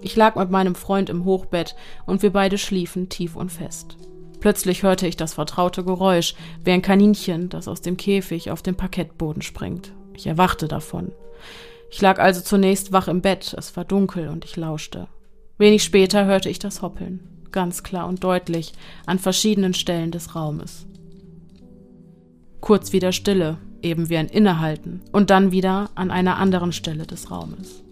Ich lag mit meinem Freund im Hochbett und wir beide schliefen tief und fest. Plötzlich hörte ich das vertraute Geräusch, wie ein Kaninchen, das aus dem Käfig auf den Parkettboden springt. Ich erwachte davon. Ich lag also zunächst wach im Bett, es war dunkel und ich lauschte. Wenig später hörte ich das Hoppeln, ganz klar und deutlich, an verschiedenen Stellen des Raumes. Kurz wieder Stille, eben wie ein Innehalten und dann wieder an einer anderen Stelle des Raumes.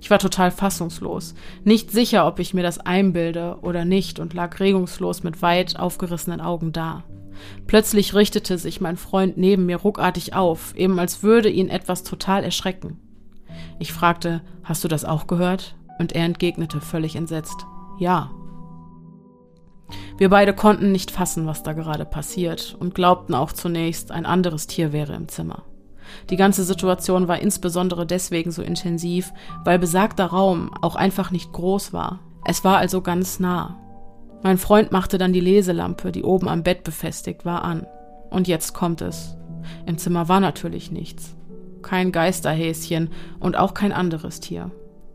Ich war total fassungslos, nicht sicher, ob ich mir das einbilde oder nicht und lag regungslos mit weit aufgerissenen Augen da. Plötzlich richtete sich mein Freund neben mir ruckartig auf, eben als würde ihn etwas total erschrecken. Ich fragte, hast du das auch gehört? Und er entgegnete völlig entsetzt, ja. Wir beide konnten nicht fassen, was da gerade passiert und glaubten auch zunächst, ein anderes Tier wäre im Zimmer. Die ganze Situation war insbesondere deswegen so intensiv, weil besagter Raum auch einfach nicht groß war. Es war also ganz nah. Mein Freund machte dann die Leselampe, die oben am Bett befestigt war, an. Und jetzt kommt es. Im Zimmer war natürlich nichts. Kein Geisterhäschen und auch kein anderes Tier.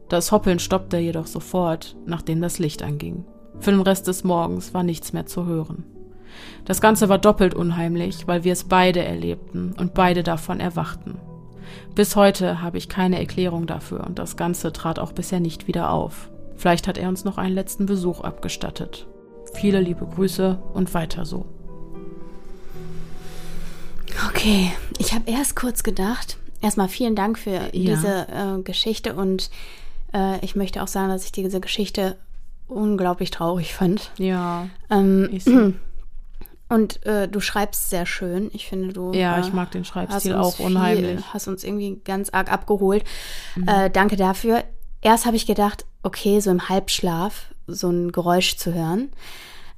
Das Hoppeln stoppte jedoch sofort, nachdem das Licht anging. Für den Rest des Morgens war nichts mehr zu hören. Das Ganze war doppelt unheimlich, weil wir es beide erlebten und beide davon erwachten. Bis heute habe ich keine Erklärung dafür und das Ganze trat auch bisher nicht wieder auf. Vielleicht hat er uns noch einen letzten Besuch abgestattet. Viele liebe Grüße und weiter so. Okay, ich habe erst kurz gedacht, erstmal vielen Dank für ja. diese äh, Geschichte und äh, ich möchte auch sagen, dass ich diese Geschichte unglaublich traurig fand. Ja. Ähm, und äh, du schreibst sehr schön. Ich finde, du. Ja, ich mag den Schreibstil auch unheimlich. Viel, hast uns irgendwie ganz arg abgeholt. Mhm. Äh, danke dafür. Erst habe ich gedacht, okay, so im Halbschlaf so ein Geräusch zu hören.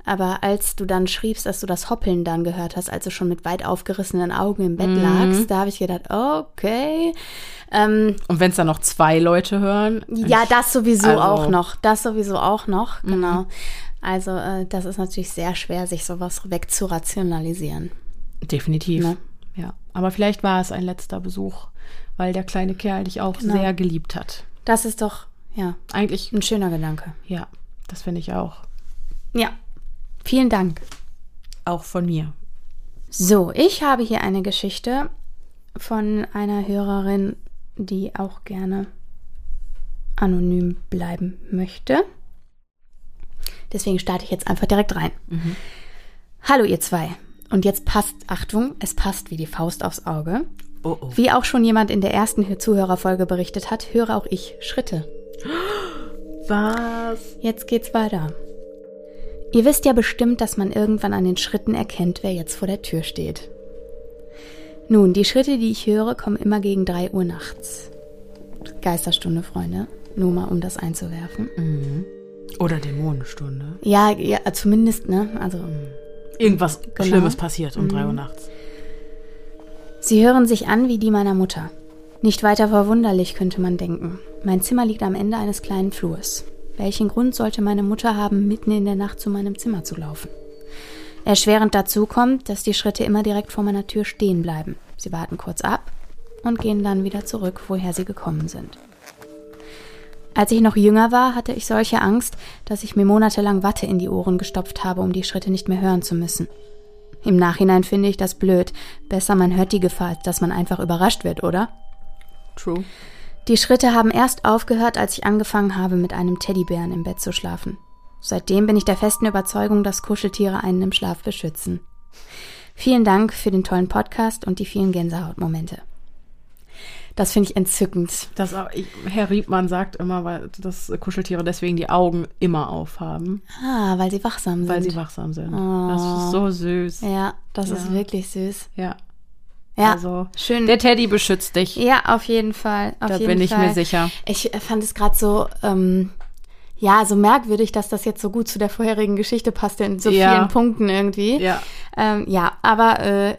Aber als du dann schriebst, dass du das Hoppeln dann gehört hast, als du schon mit weit aufgerissenen Augen im Bett mhm. lagst, da habe ich gedacht, okay. Ähm, Und wenn es dann noch zwei Leute hören? Ja, das sowieso also, auch noch. Das sowieso auch noch, mhm. genau. Also äh, das ist natürlich sehr schwer, sich sowas wegzurationalisieren. Definitiv. Ne? Ja. Aber vielleicht war es ein letzter Besuch, weil der kleine Kerl dich auch genau. sehr geliebt hat. Das ist doch, ja, eigentlich ein schöner Gedanke. Ja, das finde ich auch. Ja, vielen Dank. Auch von mir. So, ich habe hier eine Geschichte von einer Hörerin, die auch gerne anonym bleiben möchte. Deswegen starte ich jetzt einfach direkt rein. Mhm. Hallo ihr zwei. Und jetzt passt, Achtung, es passt wie die Faust aufs Auge. Oh oh. Wie auch schon jemand in der ersten Zuhörerfolge berichtet hat, höre auch ich Schritte. Was? Jetzt geht's weiter. Ihr wisst ja bestimmt, dass man irgendwann an den Schritten erkennt, wer jetzt vor der Tür steht. Nun, die Schritte, die ich höre, kommen immer gegen 3 Uhr nachts. Geisterstunde, Freunde. Nur mal, um das einzuwerfen. Mhm. Oder Dämonenstunde. Ja, ja, zumindest, ne? Also. Irgendwas genau. Schlimmes passiert um mhm. drei Uhr nachts. Sie hören sich an wie die meiner Mutter. Nicht weiter verwunderlich, könnte man denken. Mein Zimmer liegt am Ende eines kleinen Flurs. Welchen Grund sollte meine Mutter haben, mitten in der Nacht zu meinem Zimmer zu laufen? Erschwerend dazu kommt, dass die Schritte immer direkt vor meiner Tür stehen bleiben. Sie warten kurz ab und gehen dann wieder zurück, woher sie gekommen sind. Als ich noch jünger war, hatte ich solche Angst, dass ich mir monatelang Watte in die Ohren gestopft habe, um die Schritte nicht mehr hören zu müssen. Im Nachhinein finde ich das blöd. Besser man hört die Gefahr, als dass man einfach überrascht wird, oder? True. Die Schritte haben erst aufgehört, als ich angefangen habe, mit einem Teddybären im Bett zu schlafen. Seitdem bin ich der festen Überzeugung, dass Kuscheltiere einen im Schlaf beschützen. Vielen Dank für den tollen Podcast und die vielen Gänsehautmomente. Das finde ich entzückend. Das, ich, Herr Riebmann sagt immer, weil, dass Kuscheltiere deswegen die Augen immer aufhaben. Ah, weil sie wachsam sind. Weil sie wachsam sind. Oh. Das ist so süß. Ja, das ja. ist wirklich süß. Ja. Ja, also, schön. Der Teddy beschützt dich. Ja, auf jeden Fall. Auf da jeden bin ich Fall. mir sicher. Ich fand es gerade so, ähm, ja, so merkwürdig, dass das jetzt so gut zu der vorherigen Geschichte passte in so ja. vielen Punkten irgendwie. Ja. Ähm, ja, aber äh,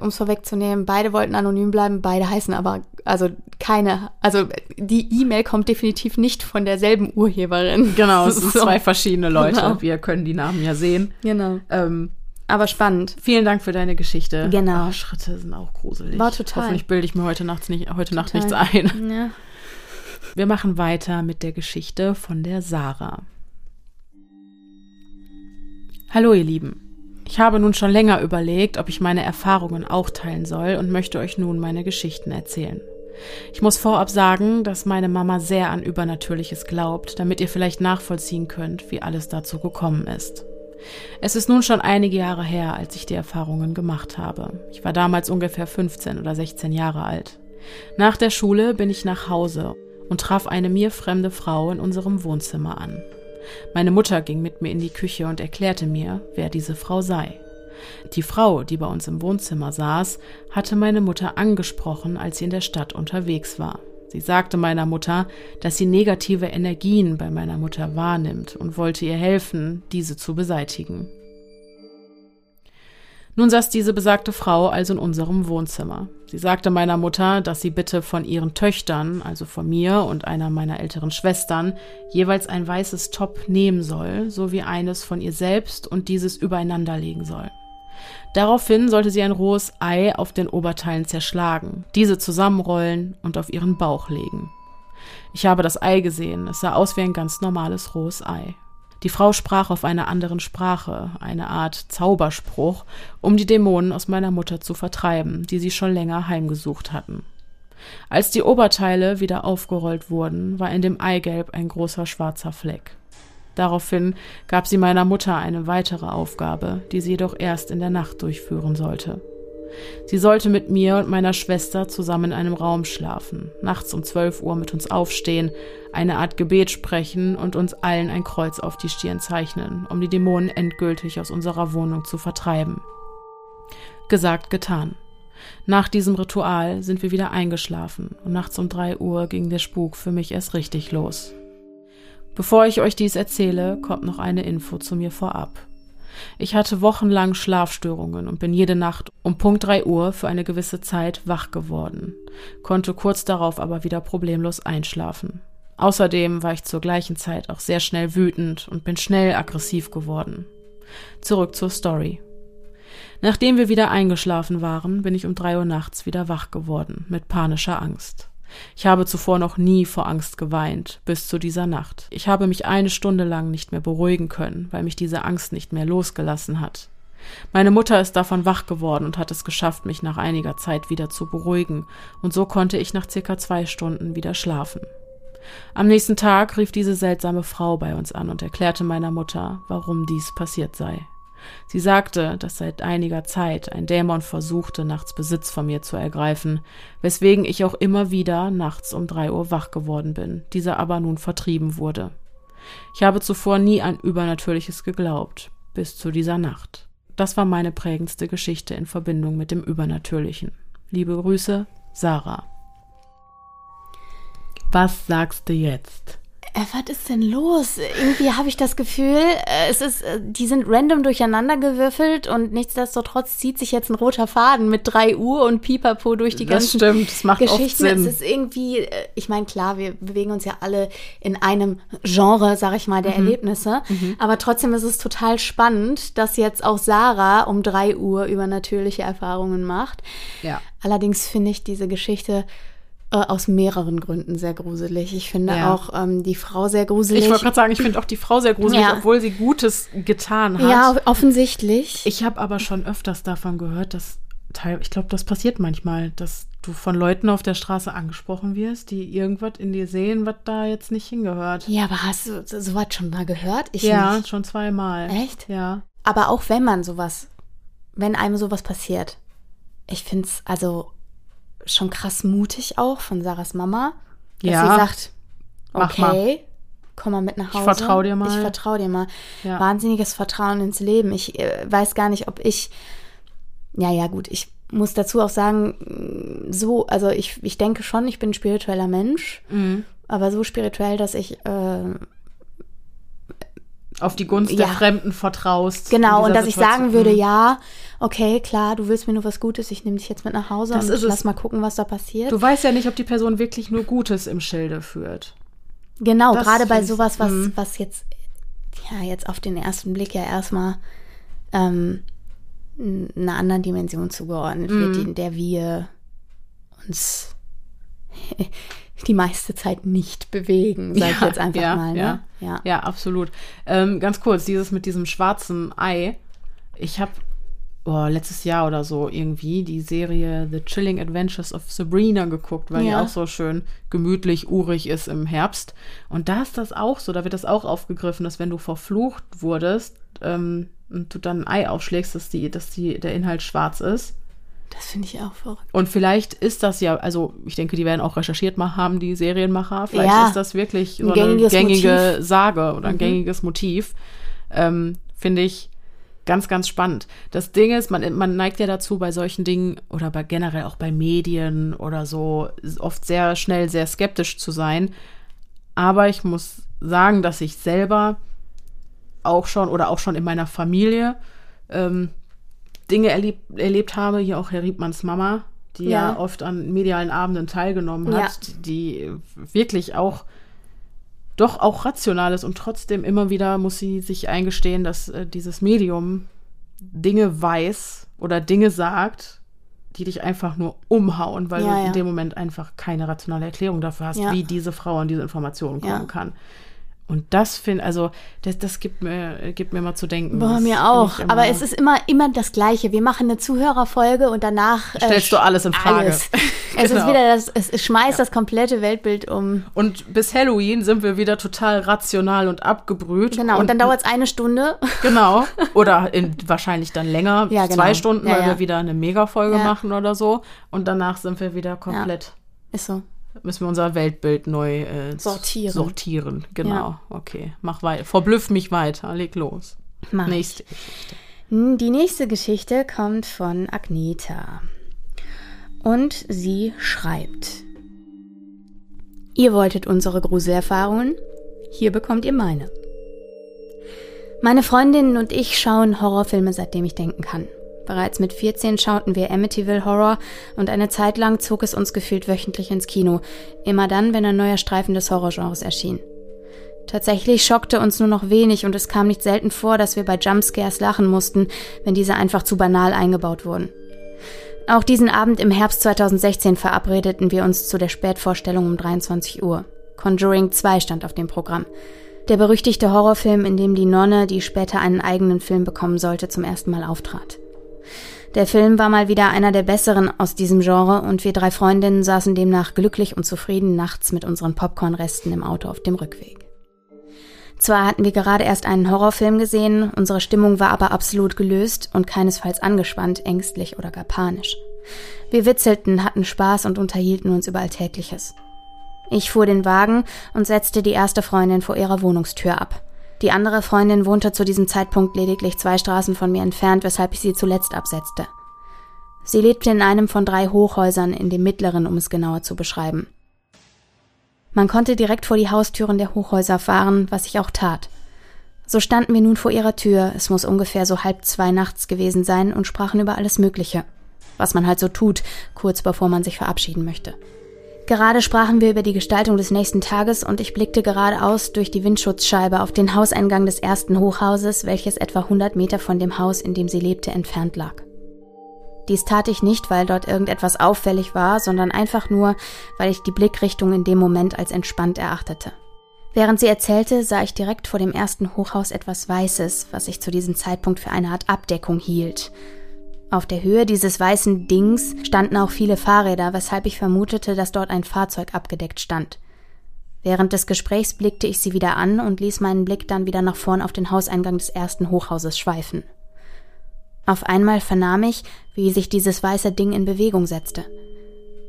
um es vorwegzunehmen, beide wollten anonym bleiben, beide heißen aber, also keine, also die E-Mail kommt definitiv nicht von derselben Urheberin. Genau, es sind so. zwei verschiedene Leute. Genau. Wir können die Namen ja sehen. Genau. Ähm, aber spannend. Vielen Dank für deine Geschichte. Genau. Oh, Schritte sind auch gruselig. War total. Hoffentlich bilde ich mir heute, nachts nicht, heute Nacht nichts ein. Ja. Wir machen weiter mit der Geschichte von der Sarah. Hallo ihr Lieben. Ich habe nun schon länger überlegt, ob ich meine Erfahrungen auch teilen soll und möchte euch nun meine Geschichten erzählen. Ich muss vorab sagen, dass meine Mama sehr an Übernatürliches glaubt, damit ihr vielleicht nachvollziehen könnt, wie alles dazu gekommen ist. Es ist nun schon einige Jahre her, als ich die Erfahrungen gemacht habe. Ich war damals ungefähr 15 oder 16 Jahre alt. Nach der Schule bin ich nach Hause und traf eine mir fremde Frau in unserem Wohnzimmer an. Meine Mutter ging mit mir in die Küche und erklärte mir, wer diese Frau sei. Die Frau, die bei uns im Wohnzimmer saß, hatte meine Mutter angesprochen, als sie in der Stadt unterwegs war. Sie sagte meiner Mutter, dass sie negative Energien bei meiner Mutter wahrnimmt und wollte ihr helfen, diese zu beseitigen. Nun saß diese besagte Frau also in unserem Wohnzimmer. Sie sagte meiner Mutter, dass sie bitte von ihren Töchtern, also von mir und einer meiner älteren Schwestern, jeweils ein weißes Top nehmen soll, sowie eines von ihr selbst und dieses übereinander legen soll. Daraufhin sollte sie ein rohes Ei auf den Oberteilen zerschlagen, diese zusammenrollen und auf ihren Bauch legen. Ich habe das Ei gesehen, es sah aus wie ein ganz normales rohes Ei. Die Frau sprach auf einer anderen Sprache, eine Art Zauberspruch, um die Dämonen aus meiner Mutter zu vertreiben, die sie schon länger heimgesucht hatten. Als die Oberteile wieder aufgerollt wurden, war in dem Eigelb ein großer schwarzer Fleck. Daraufhin gab sie meiner Mutter eine weitere Aufgabe, die sie jedoch erst in der Nacht durchführen sollte. Sie sollte mit mir und meiner Schwester zusammen in einem Raum schlafen, nachts um 12 Uhr mit uns aufstehen, eine Art Gebet sprechen und uns allen ein Kreuz auf die Stirn zeichnen, um die Dämonen endgültig aus unserer Wohnung zu vertreiben. Gesagt, getan. Nach diesem Ritual sind wir wieder eingeschlafen und nachts um 3 Uhr ging der Spuk für mich erst richtig los. Bevor ich euch dies erzähle, kommt noch eine Info zu mir vorab. Ich hatte wochenlang Schlafstörungen und bin jede Nacht um Punkt 3 Uhr für eine gewisse Zeit wach geworden, konnte kurz darauf aber wieder problemlos einschlafen. Außerdem war ich zur gleichen Zeit auch sehr schnell wütend und bin schnell aggressiv geworden. Zurück zur Story. Nachdem wir wieder eingeschlafen waren, bin ich um drei Uhr nachts wieder wach geworden, mit panischer Angst. Ich habe zuvor noch nie vor Angst geweint, bis zu dieser Nacht. Ich habe mich eine Stunde lang nicht mehr beruhigen können, weil mich diese Angst nicht mehr losgelassen hat. Meine Mutter ist davon wach geworden und hat es geschafft, mich nach einiger Zeit wieder zu beruhigen, und so konnte ich nach circa zwei Stunden wieder schlafen. Am nächsten Tag rief diese seltsame Frau bei uns an und erklärte meiner Mutter, warum dies passiert sei. Sie sagte, dass seit einiger Zeit ein Dämon versuchte, nachts Besitz von mir zu ergreifen, weswegen ich auch immer wieder nachts um drei Uhr wach geworden bin, dieser aber nun vertrieben wurde. Ich habe zuvor nie an Übernatürliches geglaubt, bis zu dieser Nacht. Das war meine prägendste Geschichte in Verbindung mit dem Übernatürlichen. Liebe Grüße, Sarah. Was sagst du jetzt? Äh, was ist denn los? Irgendwie habe ich das Gefühl, äh, es ist, äh, die sind random durcheinander gewürfelt und nichtsdestotrotz zieht sich jetzt ein roter Faden mit 3 Uhr und Pipapo durch die das ganzen stimmt, das macht Geschichten. Oft Sinn. Es ist irgendwie, ich meine, klar, wir bewegen uns ja alle in einem Genre, sag ich mal, der Mhm. Erlebnisse. Aber trotzdem ist es total spannend, dass jetzt auch Sarah um 3 Uhr übernatürliche Erfahrungen macht. Ja. Allerdings finde ich diese Geschichte äh, aus mehreren Gründen sehr gruselig. Ich finde Ja. auch ähm, die Frau sehr gruselig. Ich wollte gerade sagen, ich finde auch die Frau sehr gruselig, Ja. obwohl sie Gutes getan hat. ja, offensichtlich. Ich habe aber schon öfters davon gehört, dass teil, ich glaube, das passiert manchmal, dass du von Leuten auf der Straße angesprochen wirst, die irgendwas in dir sehen, was da jetzt nicht hingehört. ja, aber hast du so- sowas schon mal gehört? Ich ja, nicht. schon zweimal. Echt? Ja. Aber auch wenn man sowas, wenn einem sowas passiert, ich finde es also schon krass mutig auch von Sarahs Mama, dass Ja. sie sagt, okay, komm mal mit nach Hause. vertrau dir mal. Ich vertraue dir mal. Ja. Wahnsinniges Vertrauen ins Leben. Ich äh, weiß gar nicht, ob ich, ja, ja, gut, ich muss dazu auch sagen, so, also ich, ich denke schon, ich bin ein spiritueller Mensch, Mhm. aber so spirituell, dass ich äh, Auf die Gunst Ja. der Fremden vertraust. Genau, und dass ich Situation. sagen würde, Mhm. ja, okay, klar, du willst mir nur was Gutes, ich nehme dich jetzt mit nach Hause Das und ist lass mal gucken, was da passiert. Du weißt ja nicht, ob die Person wirklich nur Gutes im Schilde führt. genau, das gerade bei ich- sowas, was, mhm. was jetzt, ja, jetzt auf den ersten Blick ja erstmal ähm, einer anderen Dimension zugeordnet wird, Mhm. in der wir uns die meiste Zeit nicht bewegen, sag ich Ja, jetzt einfach ja, mal. Ne? ja. Ja. Ja, absolut. Ähm, ganz kurz, dieses mit diesem schwarzen Ei. Ich habe oh, letztes Jahr oder so irgendwie die Serie The Chilling Adventures of Sabrina geguckt, weil ja. die auch so schön gemütlich, urig ist im Herbst. Und da ist das auch so, da wird das auch aufgegriffen, dass wenn du verflucht wurdest ähm, und du dann ein Ei aufschlägst, dass, die, dass die, der Inhalt schwarz ist. Das finde ich auch verrückt. Und vielleicht ist das ja, also ich denke, die werden auch recherchiert haben, die Serienmacher. Vielleicht ja, ist das wirklich so ein eine gängige Motiv. Sage oder ein mhm. gängiges Motiv. Ähm, finde ich ganz, ganz spannend. Das Ding ist, man, man neigt ja dazu, bei solchen Dingen oder bei generell auch bei Medien oder so, oft sehr schnell sehr skeptisch zu sein. Aber ich muss sagen, dass ich selber auch schon oder auch schon in meiner Familie ähm, Dinge erleb erlebt habe, hier auch Herr Riebmanns Mama, die ja. ja oft an medialen Abenden teilgenommen hat, ja. die wirklich auch doch auch rational ist und trotzdem immer wieder muss sie sich eingestehen, dass äh, dieses Medium Dinge weiß oder Dinge sagt, die dich einfach nur umhauen, weil ja, du in dem Moment einfach keine rationale Erklärung dafür hast, wie diese Frau an diese Informationen kommen kann. Und das finde, also das, das gibt mir, gibt mir mal zu denken. Boah, mir auch. Aber es ist immer, immer das Gleiche. Wir machen eine Zuhörerfolge und danach äh, stellst du alles in Frage. Alles. Es genau. ist wieder das, es schmeißt ja. das komplette Weltbild um. Und bis Halloween sind wir wieder total rational und abgebrüht. Genau. Und, und dann dauert es eine Stunde. Genau. Oder in, wahrscheinlich dann länger, ja, genau. zwei Stunden, ja, weil wir wieder eine Megafolge machen oder so. Und danach sind wir wieder komplett. Ist so müssen wir unser Weltbild neu äh, sortieren. Sortieren, genau. Ja. Okay, mach weiter. Verblüff mich weiter. Leg los. Mach nächste ich. Geschichte. Die nächste Geschichte kommt von Agneta. Und sie schreibt: Ihr wolltet unsere Gruselerfahrungen? Hier bekommt ihr meine. Meine Freundinnen und ich schauen Horrorfilme, seitdem ich denken kann. Bereits mit 14 schauten wir Amityville Horror und eine Zeit lang zog es uns gefühlt wöchentlich ins Kino, immer dann, wenn ein neuer Streifen des Horrorgenres erschien. Tatsächlich schockte uns nur noch wenig und es kam nicht selten vor, dass wir bei Jumpscares lachen mussten, wenn diese einfach zu banal eingebaut wurden. Auch diesen Abend im Herbst 2016 verabredeten wir uns zu der Spätvorstellung um 23 Uhr. Conjuring 2 stand auf dem Programm. Der berüchtigte Horrorfilm, in dem die Nonne, die später einen eigenen Film bekommen sollte, zum ersten Mal auftrat. Der Film war mal wieder einer der besseren aus diesem Genre und wir drei Freundinnen saßen demnach glücklich und zufrieden nachts mit unseren Popcornresten im Auto auf dem Rückweg. Zwar hatten wir gerade erst einen Horrorfilm gesehen, unsere Stimmung war aber absolut gelöst und keinesfalls angespannt, ängstlich oder gar panisch. Wir witzelten, hatten Spaß und unterhielten uns über Alltägliches. Ich fuhr den Wagen und setzte die erste Freundin vor ihrer Wohnungstür ab. Die andere Freundin wohnte zu diesem Zeitpunkt lediglich zwei Straßen von mir entfernt, weshalb ich sie zuletzt absetzte. Sie lebte in einem von drei Hochhäusern, in dem mittleren, um es genauer zu beschreiben. Man konnte direkt vor die Haustüren der Hochhäuser fahren, was ich auch tat. So standen wir nun vor ihrer Tür, es muss ungefähr so halb zwei nachts gewesen sein, und sprachen über alles Mögliche. Was man halt so tut, kurz bevor man sich verabschieden möchte. Gerade sprachen wir über die Gestaltung des nächsten Tages und ich blickte geradeaus durch die Windschutzscheibe auf den Hauseingang des ersten Hochhauses, welches etwa 100 Meter von dem Haus, in dem sie lebte, entfernt lag. Dies tat ich nicht, weil dort irgendetwas auffällig war, sondern einfach nur, weil ich die Blickrichtung in dem Moment als entspannt erachtete. Während sie erzählte, sah ich direkt vor dem ersten Hochhaus etwas Weißes, was ich zu diesem Zeitpunkt für eine Art Abdeckung hielt. Auf der Höhe dieses weißen Dings standen auch viele Fahrräder, weshalb ich vermutete, dass dort ein Fahrzeug abgedeckt stand. Während des Gesprächs blickte ich sie wieder an und ließ meinen Blick dann wieder nach vorn auf den Hauseingang des ersten Hochhauses schweifen. Auf einmal vernahm ich, wie sich dieses weiße Ding in Bewegung setzte.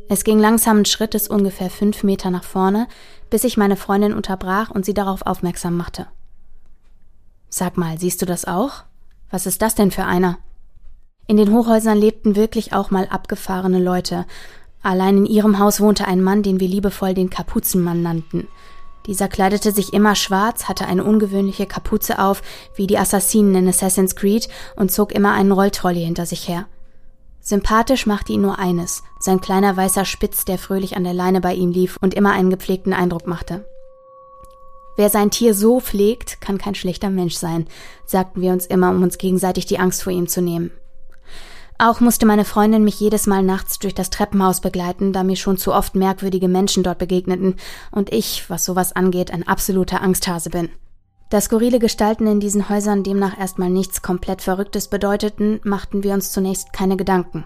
Es ging langsamen Schrittes ungefähr fünf Meter nach vorne, bis ich meine Freundin unterbrach und sie darauf aufmerksam machte. Sag mal, siehst du das auch? Was ist das denn für einer? In den Hochhäusern lebten wirklich auch mal abgefahrene Leute. Allein in ihrem Haus wohnte ein Mann, den wir liebevoll den Kapuzenmann nannten. Dieser kleidete sich immer schwarz, hatte eine ungewöhnliche Kapuze auf, wie die Assassinen in Assassin's Creed, und zog immer einen Rolltrolley hinter sich her. Sympathisch machte ihn nur eines, sein kleiner weißer Spitz, der fröhlich an der Leine bei ihm lief und immer einen gepflegten Eindruck machte. Wer sein Tier so pflegt, kann kein schlechter Mensch sein, sagten wir uns immer, um uns gegenseitig die Angst vor ihm zu nehmen. Auch musste meine Freundin mich jedes Mal nachts durch das Treppenhaus begleiten, da mir schon zu oft merkwürdige Menschen dort begegneten und ich, was sowas angeht, ein absoluter Angsthase bin. Da skurrile Gestalten in diesen Häusern demnach erstmal nichts komplett Verrücktes bedeuteten, machten wir uns zunächst keine Gedanken.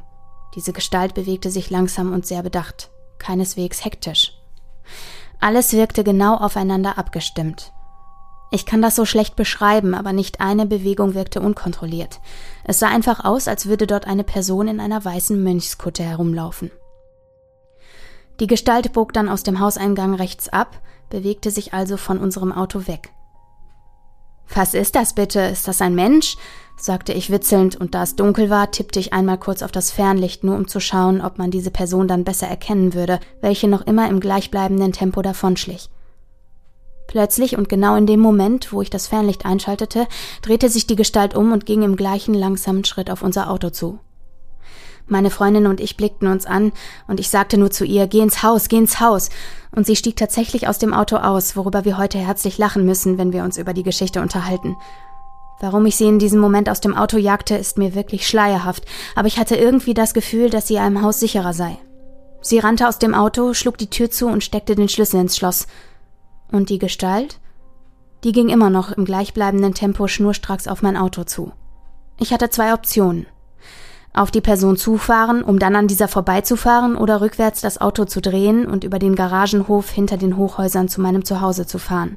Diese Gestalt bewegte sich langsam und sehr bedacht, keineswegs hektisch. Alles wirkte genau aufeinander abgestimmt. Ich kann das so schlecht beschreiben, aber nicht eine Bewegung wirkte unkontrolliert. Es sah einfach aus, als würde dort eine Person in einer weißen Mönchskutte herumlaufen. Die Gestalt bog dann aus dem Hauseingang rechts ab, bewegte sich also von unserem Auto weg. Was ist das bitte? Ist das ein Mensch? sagte ich witzelnd, und da es dunkel war, tippte ich einmal kurz auf das Fernlicht, nur um zu schauen, ob man diese Person dann besser erkennen würde, welche noch immer im gleichbleibenden Tempo davonschlich. Plötzlich und genau in dem Moment, wo ich das Fernlicht einschaltete, drehte sich die Gestalt um und ging im gleichen langsamen Schritt auf unser Auto zu. Meine Freundin und ich blickten uns an, und ich sagte nur zu ihr, geh ins Haus, geh ins Haus. Und sie stieg tatsächlich aus dem Auto aus, worüber wir heute herzlich lachen müssen, wenn wir uns über die Geschichte unterhalten. Warum ich sie in diesem Moment aus dem Auto jagte, ist mir wirklich schleierhaft, aber ich hatte irgendwie das Gefühl, dass sie einem Haus sicherer sei. Sie rannte aus dem Auto, schlug die Tür zu und steckte den Schlüssel ins Schloss. Und die Gestalt? Die ging immer noch im gleichbleibenden Tempo schnurstracks auf mein Auto zu. Ich hatte zwei Optionen auf die Person zufahren, um dann an dieser vorbeizufahren oder rückwärts das Auto zu drehen und über den Garagenhof hinter den Hochhäusern zu meinem Zuhause zu fahren.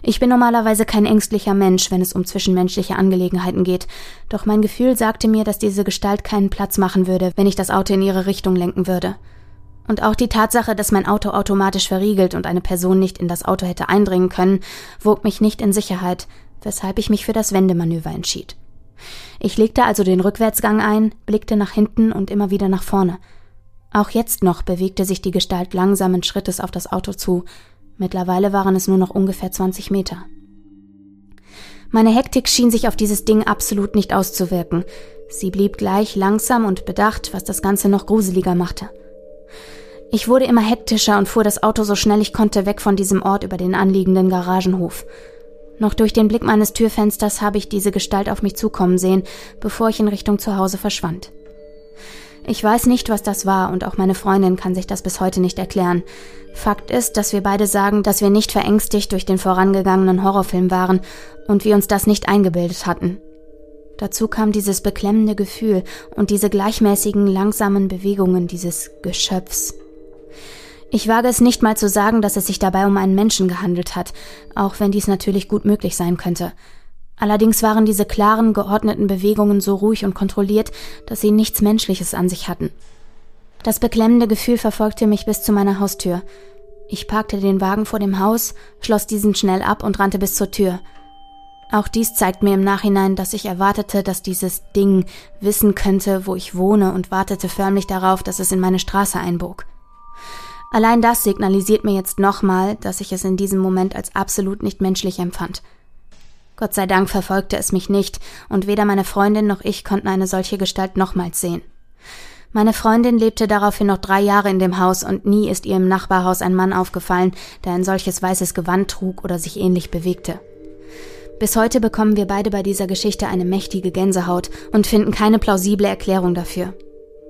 Ich bin normalerweise kein ängstlicher Mensch, wenn es um zwischenmenschliche Angelegenheiten geht, doch mein Gefühl sagte mir, dass diese Gestalt keinen Platz machen würde, wenn ich das Auto in ihre Richtung lenken würde. Und auch die Tatsache, dass mein Auto automatisch verriegelt und eine Person nicht in das Auto hätte eindringen können, wog mich nicht in Sicherheit, weshalb ich mich für das Wendemanöver entschied. Ich legte also den Rückwärtsgang ein, blickte nach hinten und immer wieder nach vorne. Auch jetzt noch bewegte sich die Gestalt langsamen Schrittes auf das Auto zu. Mittlerweile waren es nur noch ungefähr 20 Meter. Meine Hektik schien sich auf dieses Ding absolut nicht auszuwirken. Sie blieb gleich langsam und bedacht, was das Ganze noch gruseliger machte. Ich wurde immer hektischer und fuhr das Auto so schnell ich konnte weg von diesem Ort über den anliegenden Garagenhof. Noch durch den Blick meines Türfensters habe ich diese Gestalt auf mich zukommen sehen, bevor ich in Richtung Zuhause verschwand. Ich weiß nicht, was das war, und auch meine Freundin kann sich das bis heute nicht erklären. Fakt ist, dass wir beide sagen, dass wir nicht verängstigt durch den vorangegangenen Horrorfilm waren und wir uns das nicht eingebildet hatten. Dazu kam dieses beklemmende Gefühl und diese gleichmäßigen, langsamen Bewegungen dieses Geschöpfs. Ich wage es nicht mal zu sagen, dass es sich dabei um einen Menschen gehandelt hat, auch wenn dies natürlich gut möglich sein könnte. Allerdings waren diese klaren, geordneten Bewegungen so ruhig und kontrolliert, dass sie nichts Menschliches an sich hatten. Das beklemmende Gefühl verfolgte mich bis zu meiner Haustür. Ich parkte den Wagen vor dem Haus, schloss diesen schnell ab und rannte bis zur Tür. Auch dies zeigt mir im Nachhinein, dass ich erwartete, dass dieses Ding wissen könnte, wo ich wohne und wartete förmlich darauf, dass es in meine Straße einbog. Allein das signalisiert mir jetzt nochmal, dass ich es in diesem Moment als absolut nicht menschlich empfand. Gott sei Dank verfolgte es mich nicht, und weder meine Freundin noch ich konnten eine solche Gestalt nochmals sehen. Meine Freundin lebte daraufhin noch drei Jahre in dem Haus und nie ist ihr im Nachbarhaus ein Mann aufgefallen, der ein solches weißes Gewand trug oder sich ähnlich bewegte. Bis heute bekommen wir beide bei dieser Geschichte eine mächtige Gänsehaut und finden keine plausible Erklärung dafür.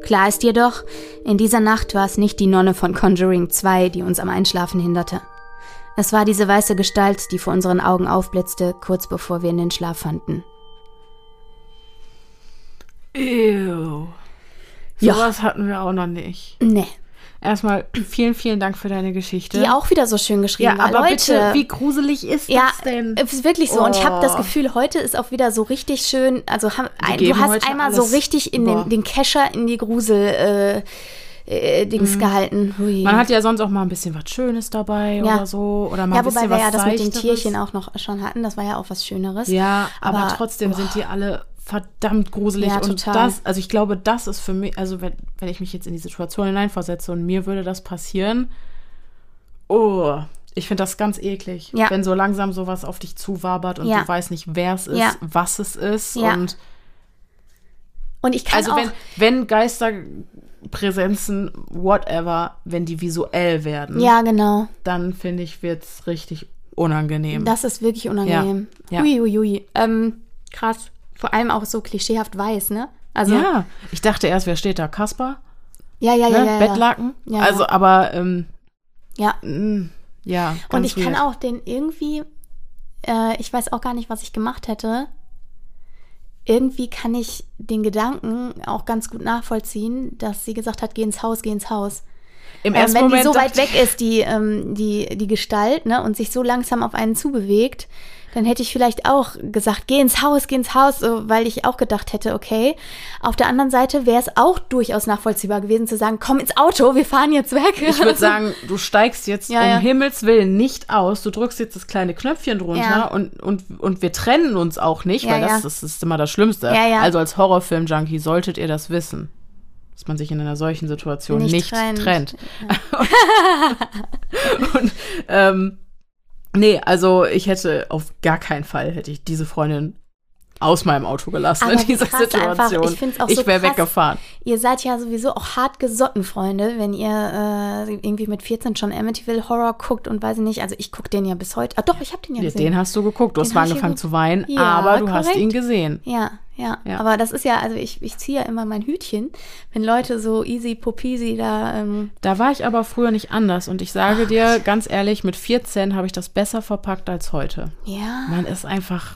Klar ist jedoch, in dieser Nacht war es nicht die Nonne von Conjuring 2, die uns am Einschlafen hinderte. Es war diese weiße Gestalt, die vor unseren Augen aufblitzte, kurz bevor wir in den Schlaf fanden. Ew. Sowas ja. hatten wir auch noch nicht. Nee. Erstmal vielen, vielen Dank für deine Geschichte. Die auch wieder so schön geschrieben ja, war. Aber Leute, bitte, wie gruselig ist ja, das denn? Es ist wirklich so. Oh. Und ich habe das Gefühl, heute ist auch wieder so richtig schön. Also ein, du hast einmal so richtig in den, den Kescher in die Grusel. Äh, äh, Dings mhm. gehalten. Hui. Man hat ja sonst auch mal ein bisschen was Schönes dabei ja. oder so. Oder mal ja, wobei wir ja das mit den Tierchen auch noch schon hatten. Das war ja auch was Schöneres. Ja, aber, aber trotzdem boah. sind die alle verdammt gruselig. Ja, und das, also ich glaube, das ist für mich, also wenn, wenn ich mich jetzt in die Situation hineinversetze und mir würde das passieren, oh, ich finde das ganz eklig, ja. wenn so langsam sowas auf dich zuwabert und ja. du weißt nicht, wer es ist, was es ist und und ich kann also wenn wenn Geisterpräsenzen whatever, wenn die visuell werden, ja genau, dann finde ich wird's richtig unangenehm. Das ist wirklich unangenehm. Ja. Hui, hui, hui. Ähm, krass. Vor allem auch so klischeehaft weiß, ne? Also, ja, ich dachte erst, wer steht da? Kasper? Ja, ja, ja. Ne? ja Bettlaken? Ja, also, aber, ähm, ja. Mh, mm, ja. Und ich weird. kann auch den irgendwie, äh, ich weiß auch gar nicht, was ich gemacht hätte. Irgendwie kann ich den Gedanken auch ganz gut nachvollziehen, dass sie gesagt hat, geh ins Haus, geh ins Haus. Im Ähm, ersten wenn Moment die so weit weg ist, die, ähm, die, die Gestalt, ne, und sich so langsam auf einen zubewegt, dann hätte ich vielleicht auch gesagt, geh ins Haus, geh ins Haus, so, weil ich auch gedacht hätte, okay. Auf der anderen Seite wäre es auch durchaus nachvollziehbar gewesen zu sagen, komm ins Auto, wir fahren jetzt weg. Ich würde sagen, du steigst jetzt Ja, um ja. Himmels Willen nicht aus. Du drückst jetzt das kleine Knöpfchen drunter Ja. und, und, und wir trennen uns auch nicht, Ja, weil das, ja. das ist immer das Schlimmste. Ja, ja. Also als Horrorfilm-Junkie solltet ihr das wissen. Dass man sich in einer solchen Situation nicht, Nicht trennt. trennt. und, ähm, nee, also ich hätte auf gar keinen Fall hätte ich diese Freundin aus meinem Auto gelassen Aber in dieser krass einfach. Situation. Ich find's auch ich so wäre weggefahren. Ihr seid ja sowieso auch hart gesotten, Freunde, wenn ihr äh, irgendwie mit 14 schon Amityville Horror guckt und weiß ich nicht, also ich gucke den ja bis heute. Ah, doch, ich habe den ja gesehen. den hast du geguckt. Du hast Den mal hab ich angefangen zu weinen, Ja, aber du hast korrekt. ihn gesehen. Ja, ja, Ja. Aber das ist ja, also ich, ich ziehe ja immer mein Hütchen, wenn Leute so easy popisi da. Ähm, Da war ich aber früher nicht anders und ich sage dir ganz ehrlich, mit 14 habe ich das besser verpackt als heute. ja. Man ist einfach,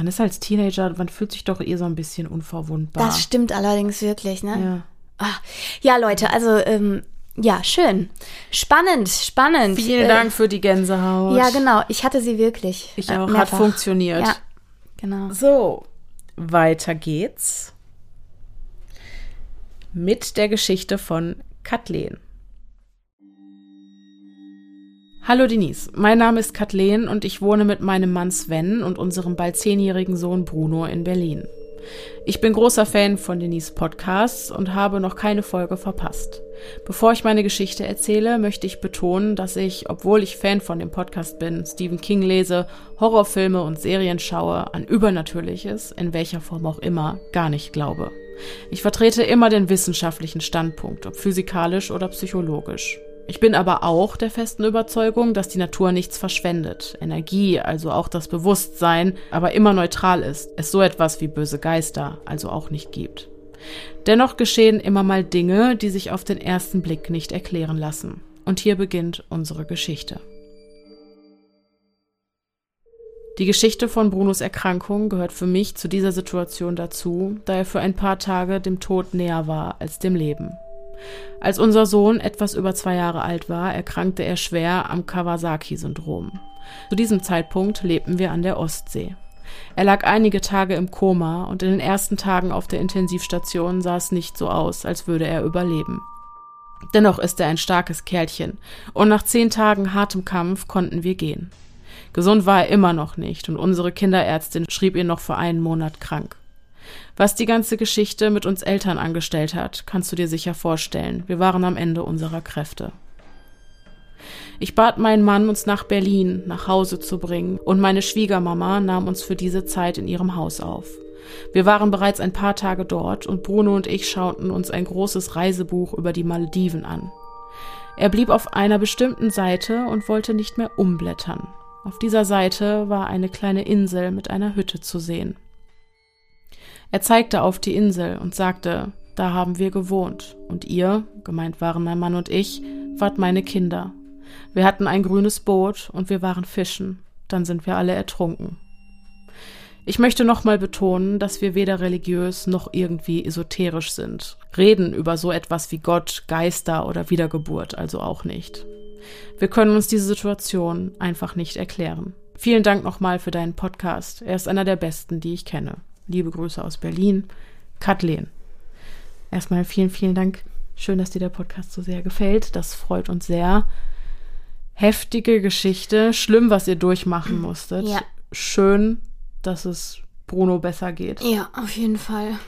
man ist als Teenager, man fühlt sich doch eh so ein bisschen unverwundbar. Das stimmt allerdings wirklich, ne? ja. Ah, ja, Leute, also ähm, ja, schön. Spannend, spannend. Vielen Äh, Dank für die Gänsehaut. Ja, genau. Ich hatte sie wirklich. Ich auch, hat mehrfach. funktioniert. Ja, genau. So, weiter geht's mit der Geschichte von Kathleen. Hallo Denise, mein Name ist Kathleen und ich wohne mit meinem Mann Sven und unserem bald zehnjährigen Sohn Bruno in Berlin. Ich bin großer Fan von Denise Podcasts und habe noch keine Folge verpasst. Bevor ich meine Geschichte erzähle, möchte ich betonen, dass ich, obwohl ich Fan von dem Podcast bin, Stephen King lese, Horrorfilme und Serien schaue, an Übernatürliches, in welcher Form auch immer, gar nicht glaube. Ich vertrete immer den wissenschaftlichen Standpunkt, ob physikalisch oder psychologisch. Ich bin aber auch der festen Überzeugung, dass die Natur nichts verschwendet, Energie, also auch das Bewusstsein, aber immer neutral ist, es so etwas wie böse Geister also auch nicht gibt. Dennoch geschehen immer mal Dinge, die sich auf den ersten Blick nicht erklären lassen. Und hier beginnt unsere Geschichte. Die Geschichte von Brunos Erkrankung gehört für mich zu dieser Situation dazu, da er für ein paar Tage dem Tod näher war als dem Leben. Als unser Sohn etwas über zwei Jahre alt war, erkrankte er schwer am Kawasaki-Syndrom. Zu diesem Zeitpunkt lebten wir an der Ostsee. Er lag einige Tage im Koma und in den ersten Tagen auf der Intensivstation sah es nicht so aus, als würde er überleben. Dennoch ist er ein starkes Kerlchen und nach zehn Tagen hartem Kampf konnten wir gehen. Gesund war er immer noch nicht und unsere Kinderärztin schrieb ihn noch für einen Monat krank. Was die ganze Geschichte mit uns Eltern angestellt hat, kannst du dir sicher vorstellen. Wir waren am Ende unserer Kräfte. Ich bat meinen Mann, uns nach Berlin, nach Hause zu bringen, und meine Schwiegermama nahm uns für diese Zeit in ihrem Haus auf. Wir waren bereits ein paar Tage dort und Bruno und ich schauten uns ein großes Reisebuch über die Malediven an. Er blieb auf einer bestimmten Seite und wollte nicht mehr umblättern. Auf dieser Seite war eine kleine Insel mit einer Hütte zu sehen. Er zeigte auf die Insel und sagte, da haben wir gewohnt, und ihr, gemeint waren mein Mann und ich, wart meine Kinder. Wir hatten ein grünes Boot und wir waren fischen, dann sind wir alle ertrunken. Ich möchte nochmal betonen, dass wir weder religiös noch irgendwie esoterisch sind. Reden über so etwas wie Gott, Geister oder Wiedergeburt also auch nicht. Wir können uns diese Situation einfach nicht erklären. Vielen Dank nochmal für deinen Podcast. Er ist einer der besten, die ich kenne. Liebe Grüße aus Berlin. Kathleen. Erstmal vielen, vielen Dank. Schön, dass dir der Podcast so sehr gefällt. Das freut uns sehr. Heftige Geschichte. Schlimm, was ihr durchmachen musstet. Ja. Schön, dass es Bruno besser geht. Ja, auf jeden Fall.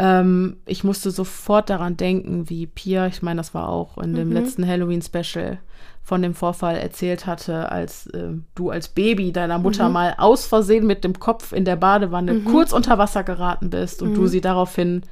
Ähm, ich musste sofort daran denken, wie Pia, ich meine, das war auch in dem Mhm. letzten Halloween-Special, von dem Vorfall erzählt hatte, als äh, du als Baby deiner Mutter Mhm. mal aus Versehen mit dem Kopf in der Badewanne kurz unter Wasser geraten bist und du Mhm. sie daraufhin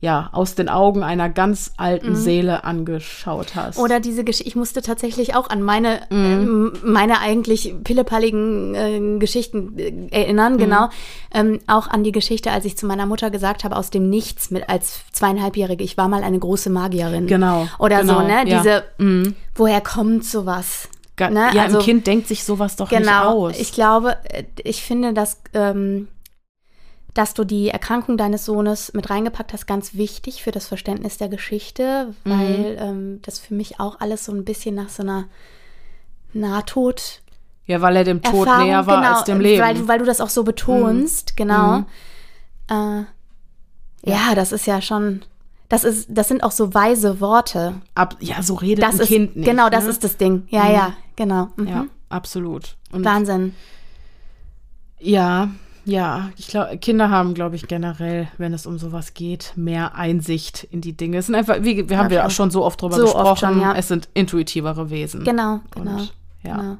ja aus den Augen einer ganz alten Mhm. Seele angeschaut hast. Oder diese Geschichte, ich musste tatsächlich auch an meine, ähm, meine eigentlich pillepalligen äh, Geschichten äh, erinnern, genau. Ähm, auch an die Geschichte, als ich zu meiner Mutter gesagt habe, aus dem Nichts mit als zweieinhalbjährige, ich war mal eine große Magierin. Genau, Oder genau, so, ne? ja. Diese, Mhm. woher kommt sowas? ne? Ja, also, ein Kind denkt sich sowas doch genau, nicht aus. Ich glaube, äh, ich finde, dass, ähm, dass du die Erkrankung deines Sohnes mit reingepackt hast, ganz wichtig für das Verständnis der Geschichte, weil mhm. ähm, das für mich auch alles so ein bisschen nach so einer Nahtod. Ja, weil er dem Tod Erfahrung, näher war genau, als dem Leben. Weil, weil du das auch so betonst, mhm. genau. Mhm. Äh, ja, das ist ja schon das ist, das sind auch so weise Worte. Ab, ja, so redet das ein ist, Kind nicht. Genau, das ne? ist das Ding. Ja, mhm. ja, genau. Mhm. Ja, absolut. Und Wahnsinn. Ja, ja, ich glaube, Kinder haben, glaube ich, generell, wenn es um sowas geht, mehr Einsicht in die Dinge. Es sind einfach, wie wir haben ja auch schon so oft drüber so gesprochen, schon, ja. es sind intuitivere Wesen. Genau, genau. Und, ja. Genau.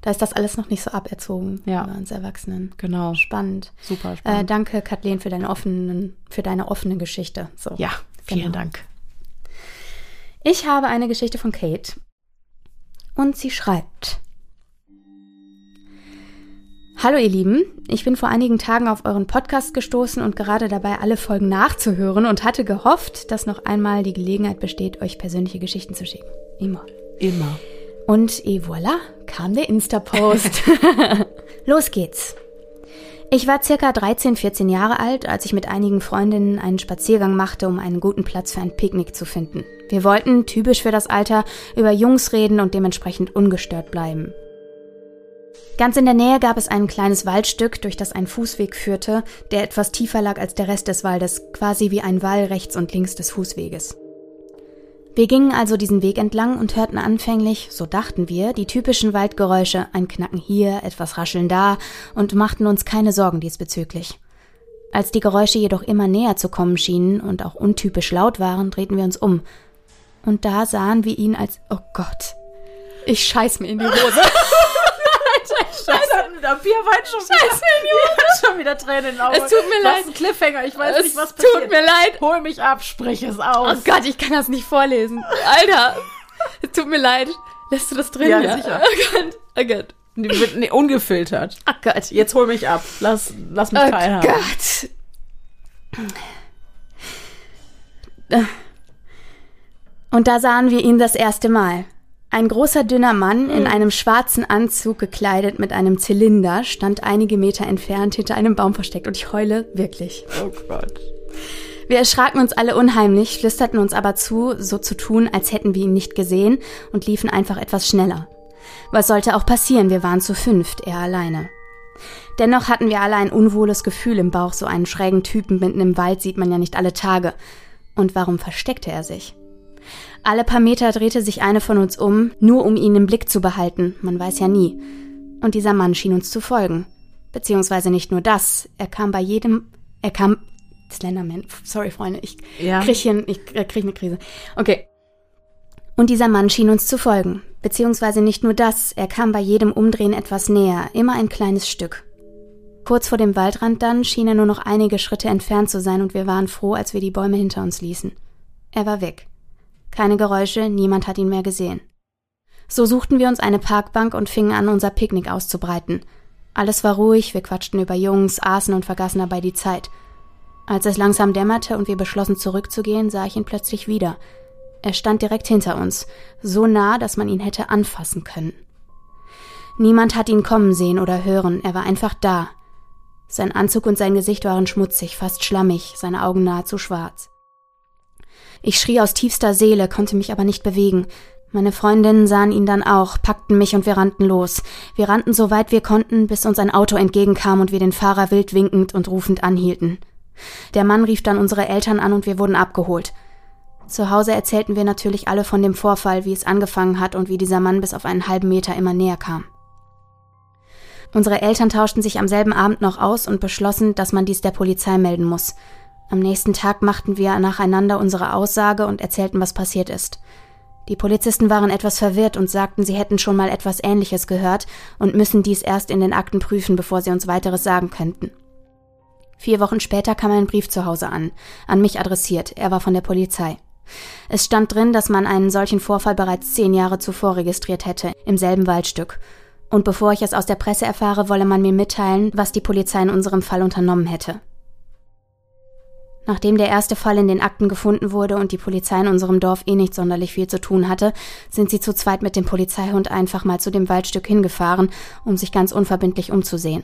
Da ist das alles noch nicht so aberzogen ja. bei uns Erwachsenen. Genau. Spannend. Super spannend. Äh, danke, Kathleen, für deine offenen, für deine offene Geschichte. So. Ja, vielen genau. Dank. Ich habe eine Geschichte von Kate und sie schreibt. Hallo ihr Lieben, ich bin vor einigen Tagen auf euren Podcast gestoßen und gerade dabei, alle Folgen nachzuhören und hatte gehofft, dass noch einmal die Gelegenheit besteht, euch persönliche Geschichten zu schicken. Immer. Immer. Und et voilà, kam der Insta-Post. Los geht's. Ich war circa 13, 14 Jahre alt, als ich mit einigen Freundinnen einen Spaziergang machte, um einen guten Platz für ein Picknick zu finden. Wir wollten, typisch für das Alter, über Jungs reden und dementsprechend ungestört bleiben. Ganz in der Nähe gab es ein kleines Waldstück, durch das ein Fußweg führte, der etwas tiefer lag als der Rest des Waldes, quasi wie ein Wall rechts und links des Fußweges. Wir gingen also diesen Weg entlang und hörten anfänglich, so dachten wir, die typischen Waldgeräusche, ein Knacken hier, etwas Rascheln da und machten uns keine Sorgen diesbezüglich. Als die Geräusche jedoch immer näher zu kommen schienen und auch untypisch laut waren, drehten wir uns um. Und da sahen wir ihn als, oh Gott, ich scheiß mir in die Hose. Scheiße. Der Bierwein schon Scheiße, wieder, schon wieder Tränen in den Augen. Es tut mir leid. Das ist ein Cliffhanger. Ich weiß es nicht, was passiert. Es tut mir leid. Hol mich ab, sprich es aus. Oh Gott, ich kann das nicht vorlesen. Alter, es tut mir leid. Lässt du das drin? Ja, ja? sicher. Oh Gott. Oh Gott. Nee, ungefiltert. Oh Gott. Jetzt hol mich ab. Lass, lass mich oh teilhaben. Oh Gott. Und da sahen wir ihn das erste Mal. Ein großer dünner Mann in hm. einem schwarzen Anzug gekleidet mit einem Zylinder stand einige Meter entfernt hinter einem Baum versteckt und ich heule wirklich. Oh Gott. Wir erschraken uns alle unheimlich, flüsterten uns aber zu, so zu tun, als hätten wir ihn nicht gesehen und liefen einfach etwas schneller. Was sollte auch passieren, wir waren zu fünft, er alleine. Dennoch hatten wir alle ein unwohles Gefühl im Bauch, so einen schrägen Typen mitten im Wald sieht man ja nicht alle Tage. Und warum versteckte er sich? Alle paar Meter drehte sich eine von uns um, nur um ihn im Blick zu behalten, man weiß ja nie. Und dieser Mann schien uns zu folgen. Beziehungsweise nicht nur das, er kam bei jedem, er kam, Slenderman, sorry Freunde, ich ja. krieg hier, ich krieg eine Krise. Okay. Und dieser Mann schien uns zu folgen. Beziehungsweise nicht nur das, er kam bei jedem Umdrehen etwas näher, immer ein kleines Stück. Kurz vor dem Waldrand dann schien er nur noch einige Schritte entfernt zu sein und wir waren froh, als wir die Bäume hinter uns ließen. Er war weg. Keine Geräusche, niemand hat ihn mehr gesehen. So suchten wir uns eine Parkbank und fingen an, unser Picknick auszubreiten. Alles war ruhig, wir quatschten über Jungs, aßen und vergaßen dabei die Zeit. Als es langsam dämmerte und wir beschlossen zurückzugehen, sah ich ihn plötzlich wieder. Er stand direkt hinter uns, so nah, dass man ihn hätte anfassen können. Niemand hat ihn kommen sehen oder hören, er war einfach da. Sein Anzug und sein Gesicht waren schmutzig, fast schlammig, seine Augen nahezu schwarz. Ich schrie aus tiefster Seele, konnte mich aber nicht bewegen. Meine Freundinnen sahen ihn dann auch, packten mich und wir rannten los. Wir rannten so weit wir konnten, bis uns ein Auto entgegenkam und wir den Fahrer wild winkend und rufend anhielten. Der Mann rief dann unsere Eltern an und wir wurden abgeholt. Zu Hause erzählten wir natürlich alle von dem Vorfall, wie es angefangen hat und wie dieser Mann bis auf einen halben Meter immer näher kam. Unsere Eltern tauschten sich am selben Abend noch aus und beschlossen, dass man dies der Polizei melden muss. Am nächsten Tag machten wir nacheinander unsere Aussage und erzählten, was passiert ist. Die Polizisten waren etwas verwirrt und sagten, sie hätten schon mal etwas Ähnliches gehört und müssen dies erst in den Akten prüfen, bevor sie uns weiteres sagen könnten. Vier Wochen später kam ein Brief zu Hause an, an mich adressiert, er war von der Polizei. Es stand drin, dass man einen solchen Vorfall bereits zehn Jahre zuvor registriert hätte, im selben Waldstück. Und bevor ich es aus der Presse erfahre, wolle man mir mitteilen, was die Polizei in unserem Fall unternommen hätte. Nachdem der erste Fall in den Akten gefunden wurde und die Polizei in unserem Dorf eh nicht sonderlich viel zu tun hatte, sind sie zu zweit mit dem Polizeihund einfach mal zu dem Waldstück hingefahren, um sich ganz unverbindlich umzusehen.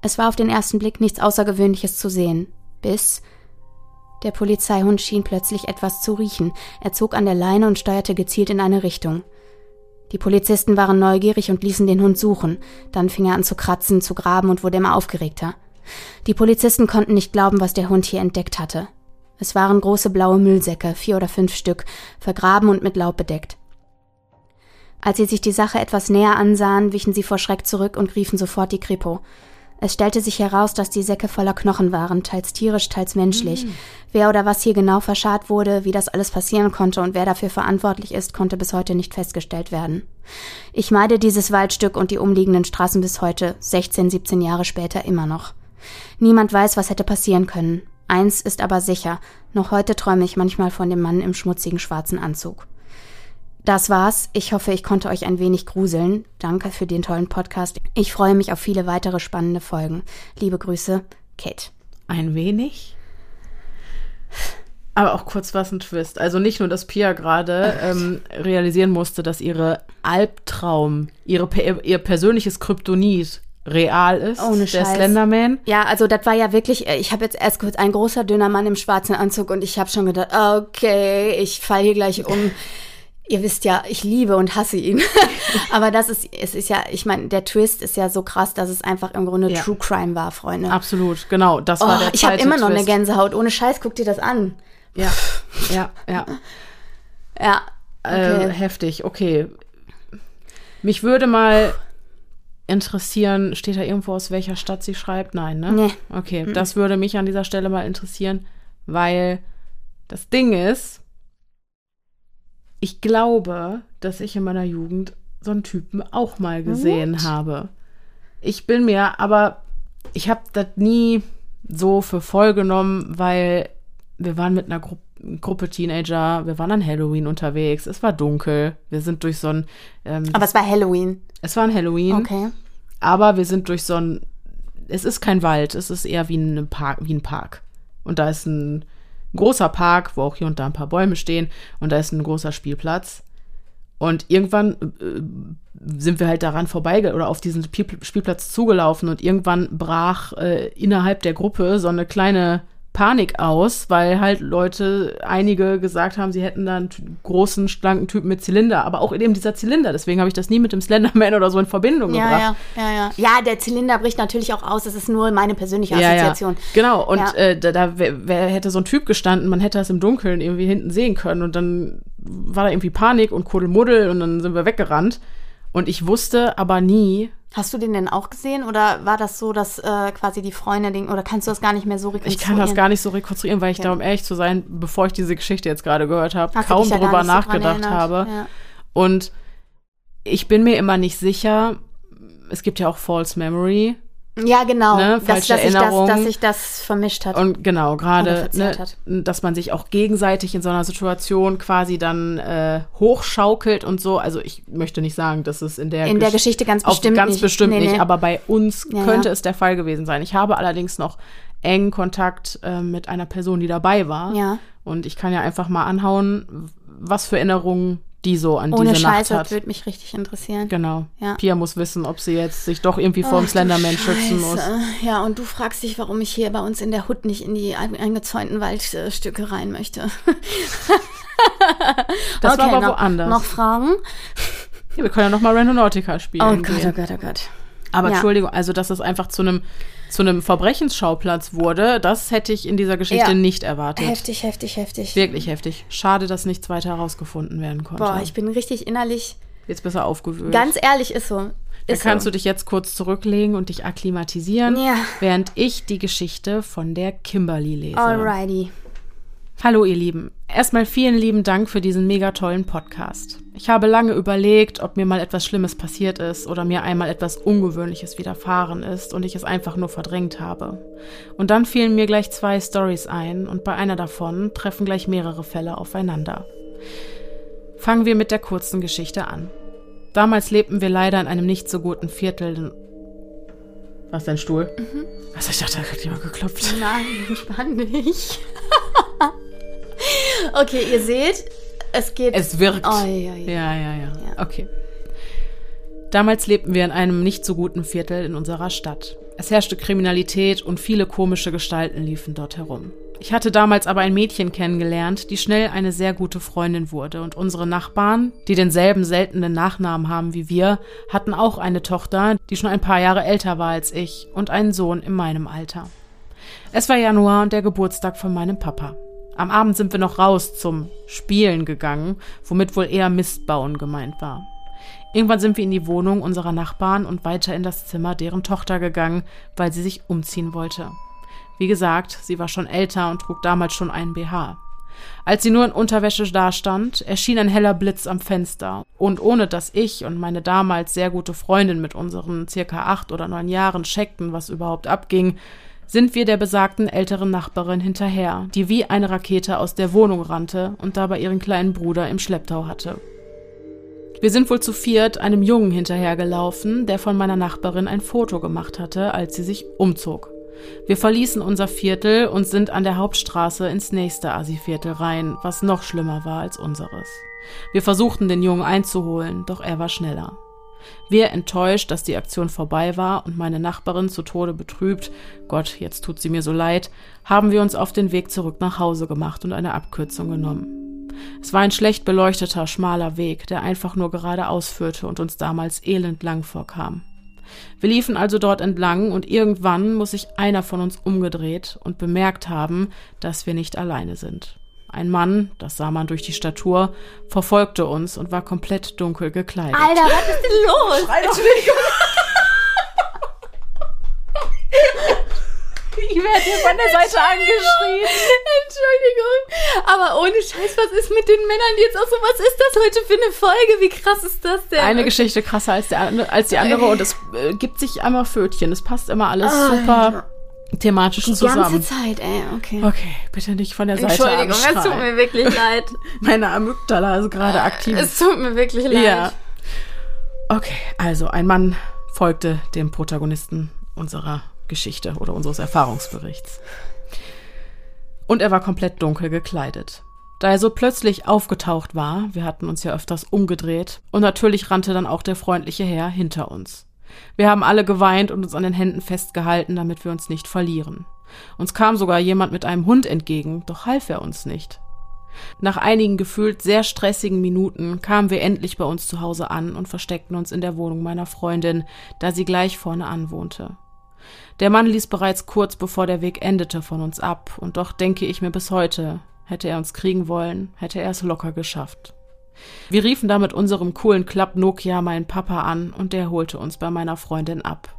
Es war auf den ersten Blick nichts Außergewöhnliches zu sehen, bis der Polizeihund schien plötzlich etwas zu riechen. Er zog an der Leine und steuerte gezielt in eine Richtung. Die Polizisten waren neugierig und ließen den Hund suchen. Dann fing er an zu kratzen, zu graben und wurde immer aufgeregter. Die Polizisten konnten nicht glauben, was der Hund hier entdeckt hatte. Es waren große blaue Müllsäcke, vier oder fünf Stück, vergraben und mit Laub bedeckt. Als sie sich die Sache etwas näher ansahen, wichen sie vor Schreck zurück und riefen sofort die Kripo. Es stellte sich heraus, dass die Säcke voller Knochen waren, teils tierisch, teils menschlich. Mhm. Wer oder was hier genau verscharrt wurde, wie das alles passieren konnte und wer dafür verantwortlich ist, konnte bis heute nicht festgestellt werden. Ich meide dieses Waldstück und die umliegenden Straßen bis heute, 16, 17 Jahre später immer noch. Niemand weiß, was hätte passieren können. Eins ist aber sicher, noch heute träume ich manchmal von dem Mann im schmutzigen schwarzen Anzug. Das war's. Ich hoffe, ich konnte euch ein wenig gruseln. Danke für den tollen Podcast. Ich freue mich auf viele weitere spannende Folgen. Liebe Grüße, Kate. Ein wenig? Aber auch kurz was ein Twist. Also nicht nur, dass Pia gerade ähm, realisieren musste, dass ihre Albtraum, ihre, ihr persönliches Kryptonit real ist, Ohne der Slenderman. Ja, also das war ja wirklich, äh, ich habe jetzt erst kurz ein großer, dünner Mann im schwarzen Anzug und ich habe schon gedacht, okay, ich falle hier gleich um. ihr wisst ja, ich liebe und hasse ihn. Aber das ist, es ist ja, ich meine, der Twist ist ja so krass, dass es einfach im Grunde ja. True Crime war, Freunde. Absolut, genau. Das war oh, der Ich habe immer noch eine Gänsehaut. Ohne Scheiß, guck dir das an. Ja, ja, ja. Ja. Ähm, okay. Äh, heftig, okay. Mich würde mal interessieren, steht da irgendwo aus welcher Stadt sie schreibt? Nein, ne? Nee. Okay, mhm. das würde mich an dieser Stelle mal interessieren, weil das Ding ist, ich glaube, dass ich in meiner Jugend so einen Typen auch mal gesehen What? habe. Ich bin mir, aber ich habe das nie so für voll genommen, weil wir waren mit einer Gru Gruppe Teenager, wir waren an Halloween unterwegs, es war dunkel, wir sind durch so ein. Ähm, aber es war Halloween. Es war ein Halloween. Okay. Aber wir sind durch so ein. Es ist kein Wald, es ist eher wie ein Park. Wie ein Park. Und da ist ein großer Park, wo auch hier und da ein paar Bäume stehen und da ist ein großer Spielplatz. Und irgendwann äh, sind wir halt daran vorbei oder auf diesen Spielplatz zugelaufen und irgendwann brach äh, innerhalb der Gruppe so eine kleine Panik aus, weil halt Leute, einige gesagt haben, sie hätten da einen großen, schlanken Typen mit Zylinder, aber auch eben dieser Zylinder. Deswegen habe ich das nie mit dem Slenderman oder so in Verbindung ja, gebracht. Ja, ja, ja. Ja, der Zylinder bricht natürlich auch aus. Das ist nur meine persönliche Assoziation. Ja, ja. Genau, und ja. äh, da, da wer, wer hätte so ein Typ gestanden, man hätte das im Dunkeln irgendwie hinten sehen können und dann war da irgendwie Panik und Kuddelmuddel und dann sind wir weggerannt. Und ich wusste aber nie, Hast du den denn auch gesehen oder war das so, dass äh, quasi die Freunde den oder kannst du das gar nicht mehr so rekonstruieren? Ich kann das gar nicht so rekonstruieren, weil ich okay. da, um ehrlich zu sein, bevor ich diese Geschichte jetzt gerade gehört habe, kaum ja drüber nachgedacht so habe. Ja. Und ich bin mir immer nicht sicher, es gibt ja auch False Memory. Ja, genau. Ne? Falsche dass, dass, Erinnerung. Sich das, dass sich das vermischt hat. Und genau, gerade, ne, dass man sich auch gegenseitig in so einer Situation quasi dann äh, hochschaukelt und so. Also ich möchte nicht sagen, dass es in der, in der Gesch Geschichte ganz bestimmt ganz nicht. bestimmt nee, nicht, nee. aber bei uns ja, könnte ja. es der Fall gewesen sein. Ich habe allerdings noch engen Kontakt äh, mit einer Person, die dabei war. Ja. Und ich kann ja einfach mal anhauen, was für Erinnerungen die so an Ohne diese Scheiße, Nacht hat. das würde mich richtig interessieren. Genau. Ja. Pia muss wissen, ob sie jetzt sich doch irgendwie vor dem Slenderman schützen muss. Ja, und du fragst dich, warum ich hier bei uns in der Hut nicht in die eingezäunten Waldstücke rein möchte. das okay, war aber noch, woanders. Noch Fragen? Ja, wir können ja noch mal Randonautica spielen. Oh Gott, oh Gott, oh Gott. Aber ja. Entschuldigung, also dass es einfach zu einem zu einem Verbrechensschauplatz wurde, das hätte ich in dieser Geschichte ja. nicht erwartet. Heftig, heftig, heftig. Wirklich heftig. Schade, dass nichts weiter herausgefunden werden konnte. Boah, ich bin richtig innerlich. Jetzt du aufgewühlt. Ganz ehrlich, ist so. Da kannst so. du dich jetzt kurz zurücklegen und dich akklimatisieren, ja. während ich die Geschichte von der Kimberly lese. Alrighty. Hallo ihr Lieben. Erstmal vielen lieben Dank für diesen mega tollen Podcast. Ich habe lange überlegt, ob mir mal etwas Schlimmes passiert ist oder mir einmal etwas Ungewöhnliches widerfahren ist und ich es einfach nur verdrängt habe. Und dann fielen mir gleich zwei Stories ein und bei einer davon treffen gleich mehrere Fälle aufeinander. Fangen wir mit der kurzen Geschichte an. Damals lebten wir leider in einem nicht so guten Viertel. Was, dein Stuhl? Mhm. Was, ich dachte, da hat jemand geklopft. Nein, entspann dich. Okay, ihr seht, es geht. Es wirkt. Oh, ja, ja. Ja, ja, ja. Ja. Okay. Damals lebten wir in einem nicht so guten Viertel in unserer Stadt. Es herrschte Kriminalität und viele komische Gestalten liefen dort herum. Ich hatte damals aber ein Mädchen kennengelernt, die schnell eine sehr gute Freundin wurde und unsere Nachbarn, die denselben seltenen Nachnamen haben wie wir, hatten auch eine Tochter, die schon ein paar Jahre älter war als ich und einen Sohn in meinem Alter. Es war Januar und der Geburtstag von meinem Papa. Am Abend sind wir noch raus zum Spielen gegangen, womit wohl eher Mistbauen gemeint war. Irgendwann sind wir in die Wohnung unserer Nachbarn und weiter in das Zimmer deren Tochter gegangen, weil sie sich umziehen wollte. Wie gesagt, sie war schon älter und trug damals schon einen BH. Als sie nur in Unterwäsche dastand, erschien ein heller Blitz am Fenster, und ohne dass ich und meine damals sehr gute Freundin mit unseren circa acht oder neun Jahren checkten, was überhaupt abging, sind wir der besagten älteren Nachbarin hinterher, die wie eine Rakete aus der Wohnung rannte und dabei ihren kleinen Bruder im Schlepptau hatte. Wir sind wohl zu viert einem Jungen hinterhergelaufen, der von meiner Nachbarin ein Foto gemacht hatte, als sie sich umzog. Wir verließen unser Viertel und sind an der Hauptstraße ins nächste Asi-Viertel rein, was noch schlimmer war als unseres. Wir versuchten den Jungen einzuholen, doch er war schneller. Wir enttäuscht, dass die Aktion vorbei war und meine Nachbarin zu Tode betrübt, Gott, jetzt tut sie mir so leid, haben wir uns auf den Weg zurück nach Hause gemacht und eine Abkürzung genommen. Es war ein schlecht beleuchteter, schmaler Weg, der einfach nur geradeaus führte und uns damals elendlang vorkam. Wir liefen also dort entlang und irgendwann muss sich einer von uns umgedreht und bemerkt haben, dass wir nicht alleine sind. Ein Mann, das sah man durch die Statur, verfolgte uns und war komplett dunkel gekleidet. Alter, was ist denn los? Entschuldigung. Ich werde hier von der Seite angeschrien. Entschuldigung. Aber ohne Scheiß, was ist mit den Männern jetzt auch so? Was ist das heute für eine Folge? Wie krass ist das denn? Eine Geschichte krasser als, der, als die andere und es äh, gibt sich einmal Pfötchen. Es passt immer alles Ah, super thematisch Die zusammen. ganze Zeit, ey, okay. Okay, bitte nicht von der Seite Entschuldigung, es tut mir wirklich leid. Meine Amygdala ist gerade aktiv. Es tut mir wirklich leid. Ja. Okay, also ein Mann folgte dem Protagonisten unserer Geschichte oder unseres Erfahrungsberichts. Und er war komplett dunkel gekleidet. Da er so plötzlich aufgetaucht war, wir hatten uns ja öfters umgedreht, und natürlich rannte dann auch der freundliche Herr hinter uns. Wir haben alle geweint und uns an den Händen festgehalten, damit wir uns nicht verlieren. Uns kam sogar jemand mit einem Hund entgegen, doch half er uns nicht. Nach einigen gefühlt sehr stressigen Minuten kamen wir endlich bei uns zu Hause an und versteckten uns in der Wohnung meiner Freundin, da sie gleich vorne an wohnte. Der Mann ließ bereits kurz bevor der Weg endete von uns ab, und doch denke ich mir bis heute, hätte er uns kriegen wollen, hätte er es locker geschafft. Wir riefen da mit unserem coolen Club Nokia meinen Papa an und der holte uns bei meiner Freundin ab.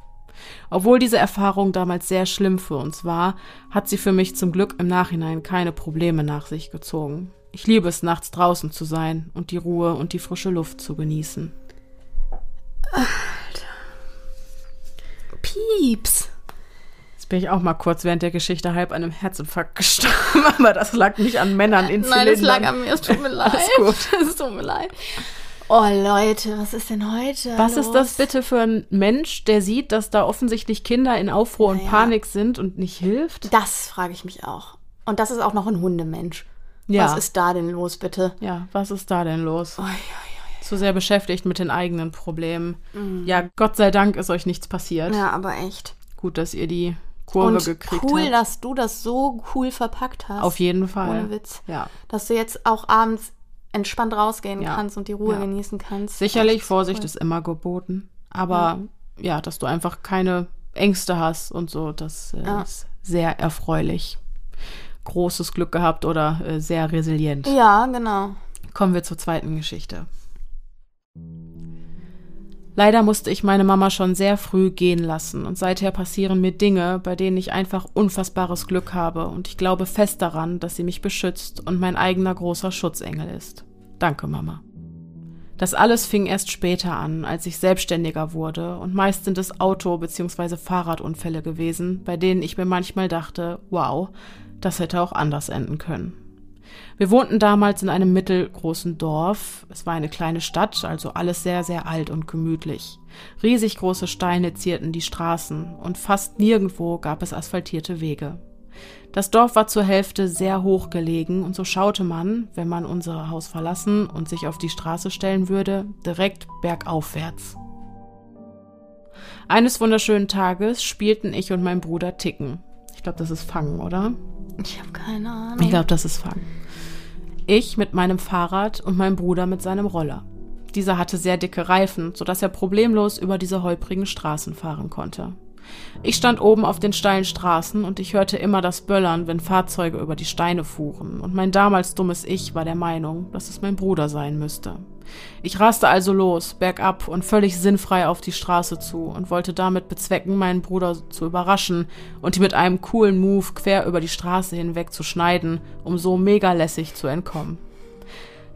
Obwohl diese Erfahrung damals sehr schlimm für uns war, hat sie für mich zum Glück im Nachhinein keine Probleme nach sich gezogen. Ich liebe es, nachts draußen zu sein und die Ruhe und die frische Luft zu genießen. Pieps. Jetzt bin ich auch mal kurz während der Geschichte halb an einem Herzinfarkt gestorben, aber das lag nicht an Männern in Nein, das lag an mir. Es tut mir leid. Alles gut. Es tut mir leid. Oh, Leute, was ist denn heute? Was los? ist das bitte für ein Mensch, der sieht, dass da offensichtlich Kinder in Aufruhr und Naja. Panik sind und nicht hilft? Das frage ich mich auch. Und das ist auch noch ein Hundemensch. Ja. Was ist da denn los, bitte? Ja, was ist da denn los? Ui, ui, Zu sehr beschäftigt mit den eigenen Problemen. Ja, Gott sei Dank ist euch nichts passiert. Ja, aber echt. Gut, dass ihr die Kurve Und gekriegt cool, habt. dass du das so cool verpackt hast. Auf jeden Fall. Ohne Witz. Ja. Dass du jetzt auch abends entspannt rausgehen Ja. kannst und die Ruhe Ja. genießen kannst. Sicherlich, Echt Vorsicht cool. ist immer geboten. Aber ja, dass du einfach keine Ängste hast und so, das äh, Ja. ist sehr erfreulich. Großes Glück gehabt oder äh, sehr resilient. Ja, genau. Kommen wir zur zweiten Geschichte. Leider musste ich meine Mama schon sehr früh gehen lassen und seither passieren mir Dinge, bei denen ich einfach unfassbares Glück habe und ich glaube fest daran, dass sie mich beschützt und mein eigener großer Schutzengel ist. Danke, Mama. Das alles fing erst später an, als ich selbstständiger wurde und meist sind es Auto- bzw. Fahrradunfälle gewesen, bei denen ich mir manchmal dachte, wow, das hätte auch anders enden können. Wir wohnten damals in einem mittelgroßen Dorf. Es war eine kleine Stadt, also alles sehr, sehr alt und gemütlich. Riesig große Steine zierten die Straßen und fast nirgendwo gab es asphaltierte Wege. Das Dorf war zur Hälfte sehr hoch gelegen und so schaute man, wenn man unser Haus verlassen und sich auf die Straße stellen würde, direkt bergaufwärts. Eines wunderschönen Tages spielten ich und mein Bruder Ticken. Ich glaube, das ist Fangen, oder? Ich habe keine Ahnung. Ich glaube, das ist Fangen. Ich mit meinem Fahrrad und mein Bruder mit seinem Roller. Dieser hatte sehr dicke Reifen, sodass er problemlos über diese holprigen Straßen fahren konnte. Ich stand oben auf den steilen Straßen und ich hörte immer das Böllern, wenn Fahrzeuge über die Steine fuhren, und mein damals dummes Ich war der Meinung, dass es mein Bruder sein müsste. Ich raste also los, bergab und völlig sinnfrei auf die Straße zu und wollte damit bezwecken, meinen Bruder zu überraschen und ihn mit einem coolen Move quer über die Straße hinweg zu schneiden, um so mega lässig zu entkommen.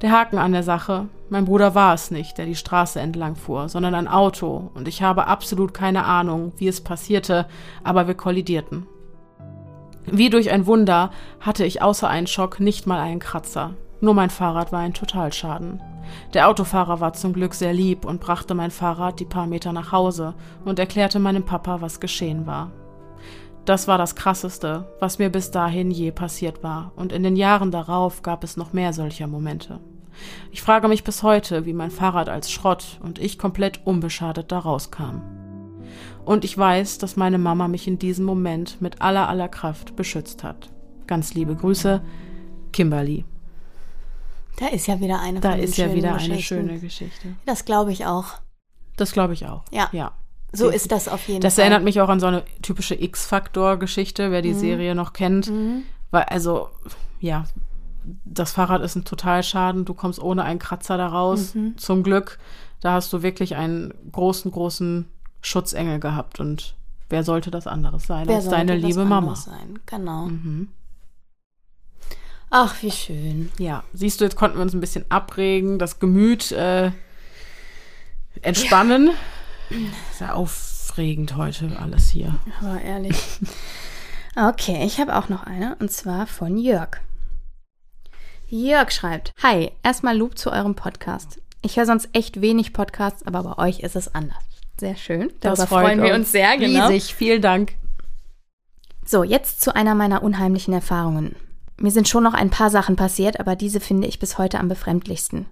Der Haken an der Sache, mein Bruder war es nicht, der die Straße entlang fuhr, sondern ein Auto, und ich habe absolut keine Ahnung, wie es passierte, aber wir kollidierten. Wie durch ein Wunder hatte ich außer einen Schock nicht mal einen Kratzer. Nur mein Fahrrad war ein Totalschaden. Der Autofahrer war zum Glück sehr lieb und brachte mein Fahrrad die paar Meter nach Hause und erklärte meinem Papa, was geschehen war. Das war das Krasseste, was mir bis dahin je passiert war, und in den Jahren darauf gab es noch mehr solcher Momente. Ich frage mich bis heute, wie mein Fahrrad als Schrott und ich komplett unbeschadet da rauskam. Und ich weiß, dass meine Mama mich in diesem Moment mit aller aller Kraft beschützt hat. Ganz liebe Grüße, Kimberly. Da ist ja wieder eine Da ist ja wieder eine schöne Geschichte. Das glaube ich auch. Das glaube ich auch. Ja. ja. So ist das auf jeden das Fall. Das erinnert mich auch an so eine typische X-Faktor-Geschichte, wer die mhm. Serie noch kennt. Mhm. Weil, also, ja, das Fahrrad ist ein Totalschaden. Du kommst ohne einen Kratzer da raus. Mhm. Zum Glück. Da hast du wirklich einen großen, großen Schutzengel gehabt. Und wer sollte das anderes sein wer als deine liebe Mama? Sein? Genau. Mhm. Ach, wie schön. Ja, siehst du, jetzt konnten wir uns ein bisschen abregen, das Gemüt äh, entspannen. Ja. Sehr aufregend heute alles hier. Aber ehrlich. Okay, ich habe auch noch eine und zwar von Jörg. Jörg schreibt: Hi, erstmal Loop zu eurem Podcast. Ich höre sonst echt wenig Podcasts, aber bei euch ist es anders. Sehr schön. Darüber das freuen wir uns sehr, genau. Riesig, vielen Dank. So, jetzt zu einer meiner unheimlichen Erfahrungen. Mir sind schon noch ein paar Sachen passiert, aber diese finde ich bis heute am befremdlichsten.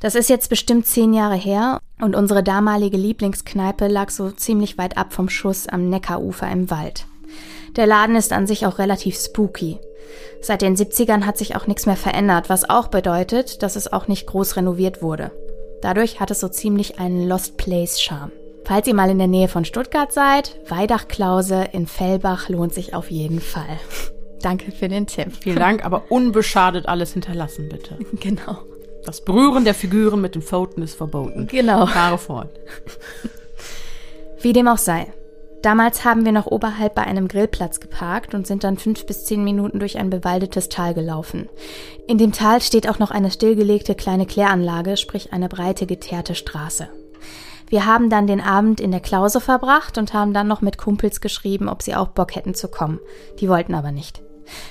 Das ist jetzt bestimmt zehn Jahre her und unsere damalige Lieblingskneipe lag so ziemlich weit ab vom Schuss am Neckarufer im Wald. Der Laden ist an sich auch relativ spooky. Seit den 70ern hat sich auch nichts mehr verändert, was auch bedeutet, dass es auch nicht groß renoviert wurde. Dadurch hat es so ziemlich einen Lost Place Charme. Falls ihr mal in der Nähe von Stuttgart seid, Weidachklause in Fellbach lohnt sich auf jeden Fall. Danke für den Tipp. Vielen Dank, aber unbeschadet alles hinterlassen, bitte. Genau. Das Berühren der Figuren mit den Pfoten ist verboten. Genau. Fahre fort. Wie dem auch sei. Damals haben wir noch oberhalb bei einem Grillplatz geparkt und sind dann fünf bis zehn Minuten durch ein bewaldetes Tal gelaufen. In dem Tal steht auch noch eine stillgelegte kleine Kläranlage, sprich eine breite geteerte Straße. Wir haben dann den Abend in der Klause verbracht und haben dann noch mit Kumpels geschrieben, ob sie auch Bock hätten zu kommen. Die wollten aber nicht.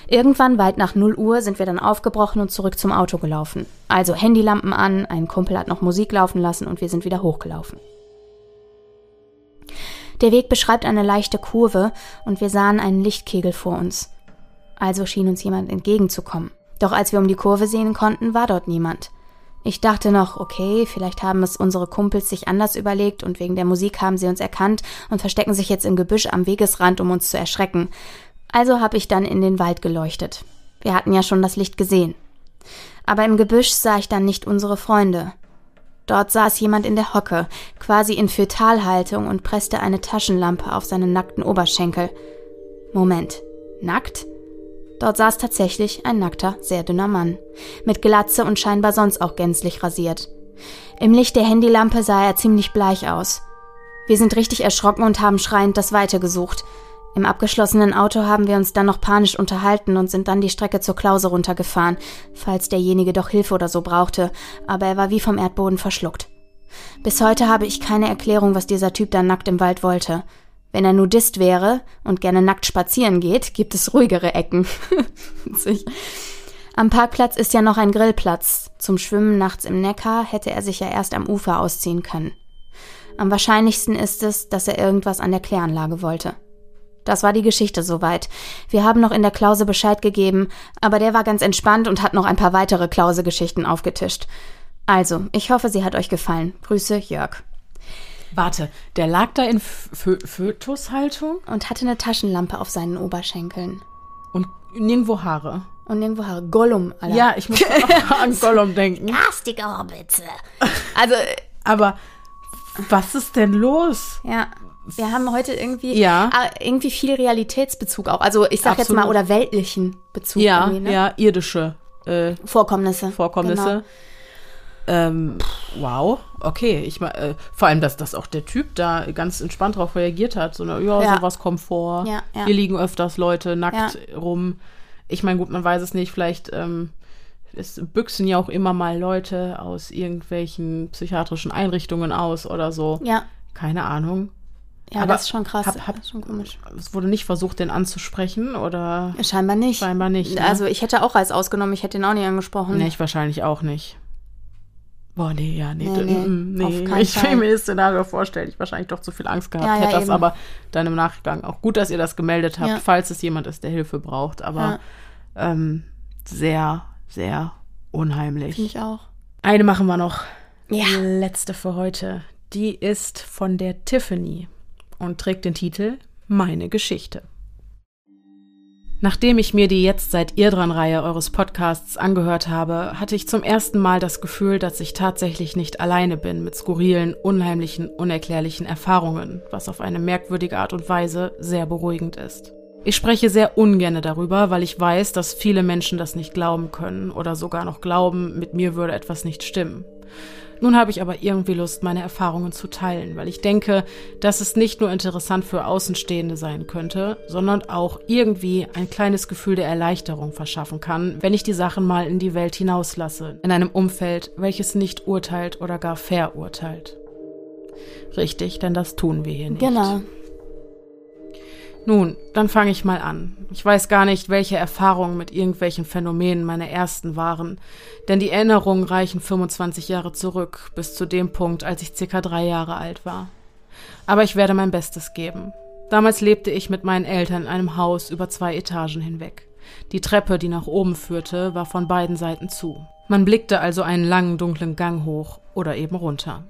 Irgendwann weit nach 0 Uhr sind wir dann aufgebrochen und zurück zum Auto gelaufen. Also Handylampen an, ein Kumpel hat noch Musik laufen lassen und wir sind wieder hochgelaufen. Der Weg beschreibt eine leichte Kurve und wir sahen einen Lichtkegel vor uns. Also schien uns jemand entgegenzukommen. Doch als wir um die Kurve sehen konnten, war dort niemand. Ich dachte noch, okay, vielleicht haben es unsere Kumpels sich anders überlegt und wegen der Musik haben sie uns erkannt und verstecken sich jetzt im Gebüsch am Wegesrand, um uns zu erschrecken. Also habe ich dann in den Wald geleuchtet. Wir hatten ja schon das Licht gesehen. Aber im Gebüsch sah ich dann nicht unsere Freunde. Dort saß jemand in der Hocke, quasi in Fötalhaltung und presste eine Taschenlampe auf seinen nackten Oberschenkel. Moment, nackt? Dort saß tatsächlich ein nackter, sehr dünner Mann, mit Glatze und scheinbar sonst auch gänzlich rasiert. Im Licht der Handylampe sah er ziemlich bleich aus. Wir sind richtig erschrocken und haben schreiend das Weite gesucht. Im abgeschlossenen Auto haben wir uns dann noch panisch unterhalten und sind dann die Strecke zur Klause runtergefahren, falls derjenige doch Hilfe oder so brauchte, aber er war wie vom Erdboden verschluckt. Bis heute habe ich keine Erklärung, was dieser Typ da nackt im Wald wollte. Wenn er Nudist wäre und gerne nackt spazieren geht, gibt es ruhigere Ecken. am Parkplatz ist ja noch ein Grillplatz. Zum Schwimmen nachts im Neckar hätte er sich ja erst am Ufer ausziehen können. Am wahrscheinlichsten ist es, dass er irgendwas an der Kläranlage wollte. Das war die Geschichte soweit. Wir haben noch in der Klause Bescheid gegeben, aber der war ganz entspannt und hat noch ein paar weitere Klausegeschichten aufgetischt. Also, ich hoffe, sie hat euch gefallen. Grüße, Jörg. Warte, der lag da in Fötushaltung? Und hatte eine Taschenlampe auf seinen Oberschenkeln. Und nirgendwo Haare. Und nirgendwo Haare. Gollum, Alter. Ja, ich muss auch an Gollum denken. Garstige Hobbitze. Also. Aber was ist denn los? Ja. Wir haben heute irgendwie, ja. Ah, irgendwie viel Realitätsbezug auch. Also ich sag Absolut. jetzt mal, oder weltlichen Bezug. Ja, ne? ja, irdische äh, Vorkommnisse. Vorkommnisse. Genau. Ähm, wow, okay. Ich äh, vor allem, dass, dass auch der Typ da ganz entspannt darauf reagiert hat. So, eine, ja, ja. sowas kommt vor. Ja, ja. Hier liegen öfters Leute nackt rum. Ich meine, gut, man weiß es nicht. Vielleicht ähm, es büchsen ja auch immer mal Leute aus irgendwelchen psychiatrischen Einrichtungen aus oder so. Ja. Keine Ahnung. Ja, Aber das ist schon krass. Hab, hab, schon komisch. Es wurde nicht versucht, den anzusprechen oder? Scheinbar nicht. Scheinbar nicht. Ne? Also ich hätte auch Reis ausgenommen, ich hätte ihn auch nicht angesprochen. Nee, ich wahrscheinlich auch nicht. Boah, nee, ja, nee. Nee, nee, nee. nee. ich will mir das Szenario vorstellen, ich wahrscheinlich doch zu viel Angst gehabt ja, hätte, ja, das aber dann im Nachgang auch gut, dass ihr das gemeldet habt, ja. falls es jemand ist, der Hilfe braucht. Aber ähm, sehr, sehr unheimlich. Finde ich auch. Eine machen wir noch. Ja. Die letzte für heute. Die ist von der Tiffany und trägt den Titel Meine Geschichte. Nachdem ich mir die jetzt seit ihr dran Reihe eures Podcasts angehört habe, hatte ich zum ersten Mal das Gefühl, dass ich tatsächlich nicht alleine bin mit skurrilen, unheimlichen, unerklärlichen Erfahrungen, was auf eine merkwürdige Art und Weise sehr beruhigend ist. Ich spreche sehr ungerne darüber, weil ich weiß, dass viele Menschen das nicht glauben können oder sogar noch glauben, mit mir würde etwas nicht stimmen. Nun habe ich aber irgendwie Lust, meine Erfahrungen zu teilen, weil ich denke, dass es nicht nur interessant für Außenstehende sein könnte, sondern auch irgendwie ein kleines Gefühl der Erleichterung verschaffen kann, wenn ich die Sachen mal in die Welt hinauslasse, in einem Umfeld, welches nicht urteilt oder gar verurteilt. Richtig, denn das tun wir hier nicht. Genau. Nun, dann fange ich mal an. Ich weiß gar nicht, welche Erfahrungen mit irgendwelchen Phänomenen meine ersten waren, denn die Erinnerungen reichen 25 Jahre zurück, bis zu dem Punkt, als ich circa drei Jahre alt war. Aber ich werde mein Bestes geben. Damals lebte ich mit meinen Eltern in einem Haus über zwei Etagen hinweg. Die Treppe, die nach oben führte, war von beiden Seiten zu. Man blickte also einen langen, dunklen Gang hoch oder eben runter.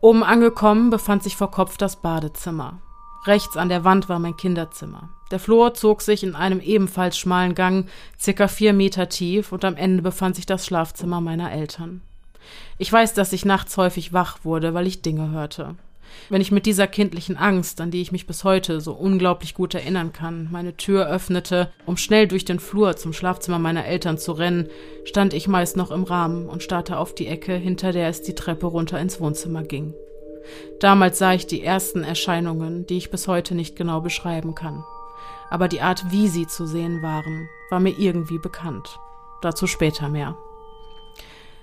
Oben angekommen befand sich vor Kopf das Badezimmer. Rechts an der Wand war mein Kinderzimmer. Der Flur zog sich in einem ebenfalls schmalen Gang, circa vier Meter tief, und am Ende befand sich das Schlafzimmer meiner Eltern. Ich weiß, dass ich nachts häufig wach wurde, weil ich Dinge hörte. Wenn ich mit dieser kindlichen Angst, an die ich mich bis heute so unglaublich gut erinnern kann, meine Tür öffnete, um schnell durch den Flur zum Schlafzimmer meiner Eltern zu rennen, stand ich meist noch im Rahmen und starrte auf die Ecke, hinter der es die Treppe runter ins Wohnzimmer ging. Damals sah ich die ersten Erscheinungen, die ich bis heute nicht genau beschreiben kann. Aber die Art, wie sie zu sehen waren, war mir irgendwie bekannt. Dazu später mehr.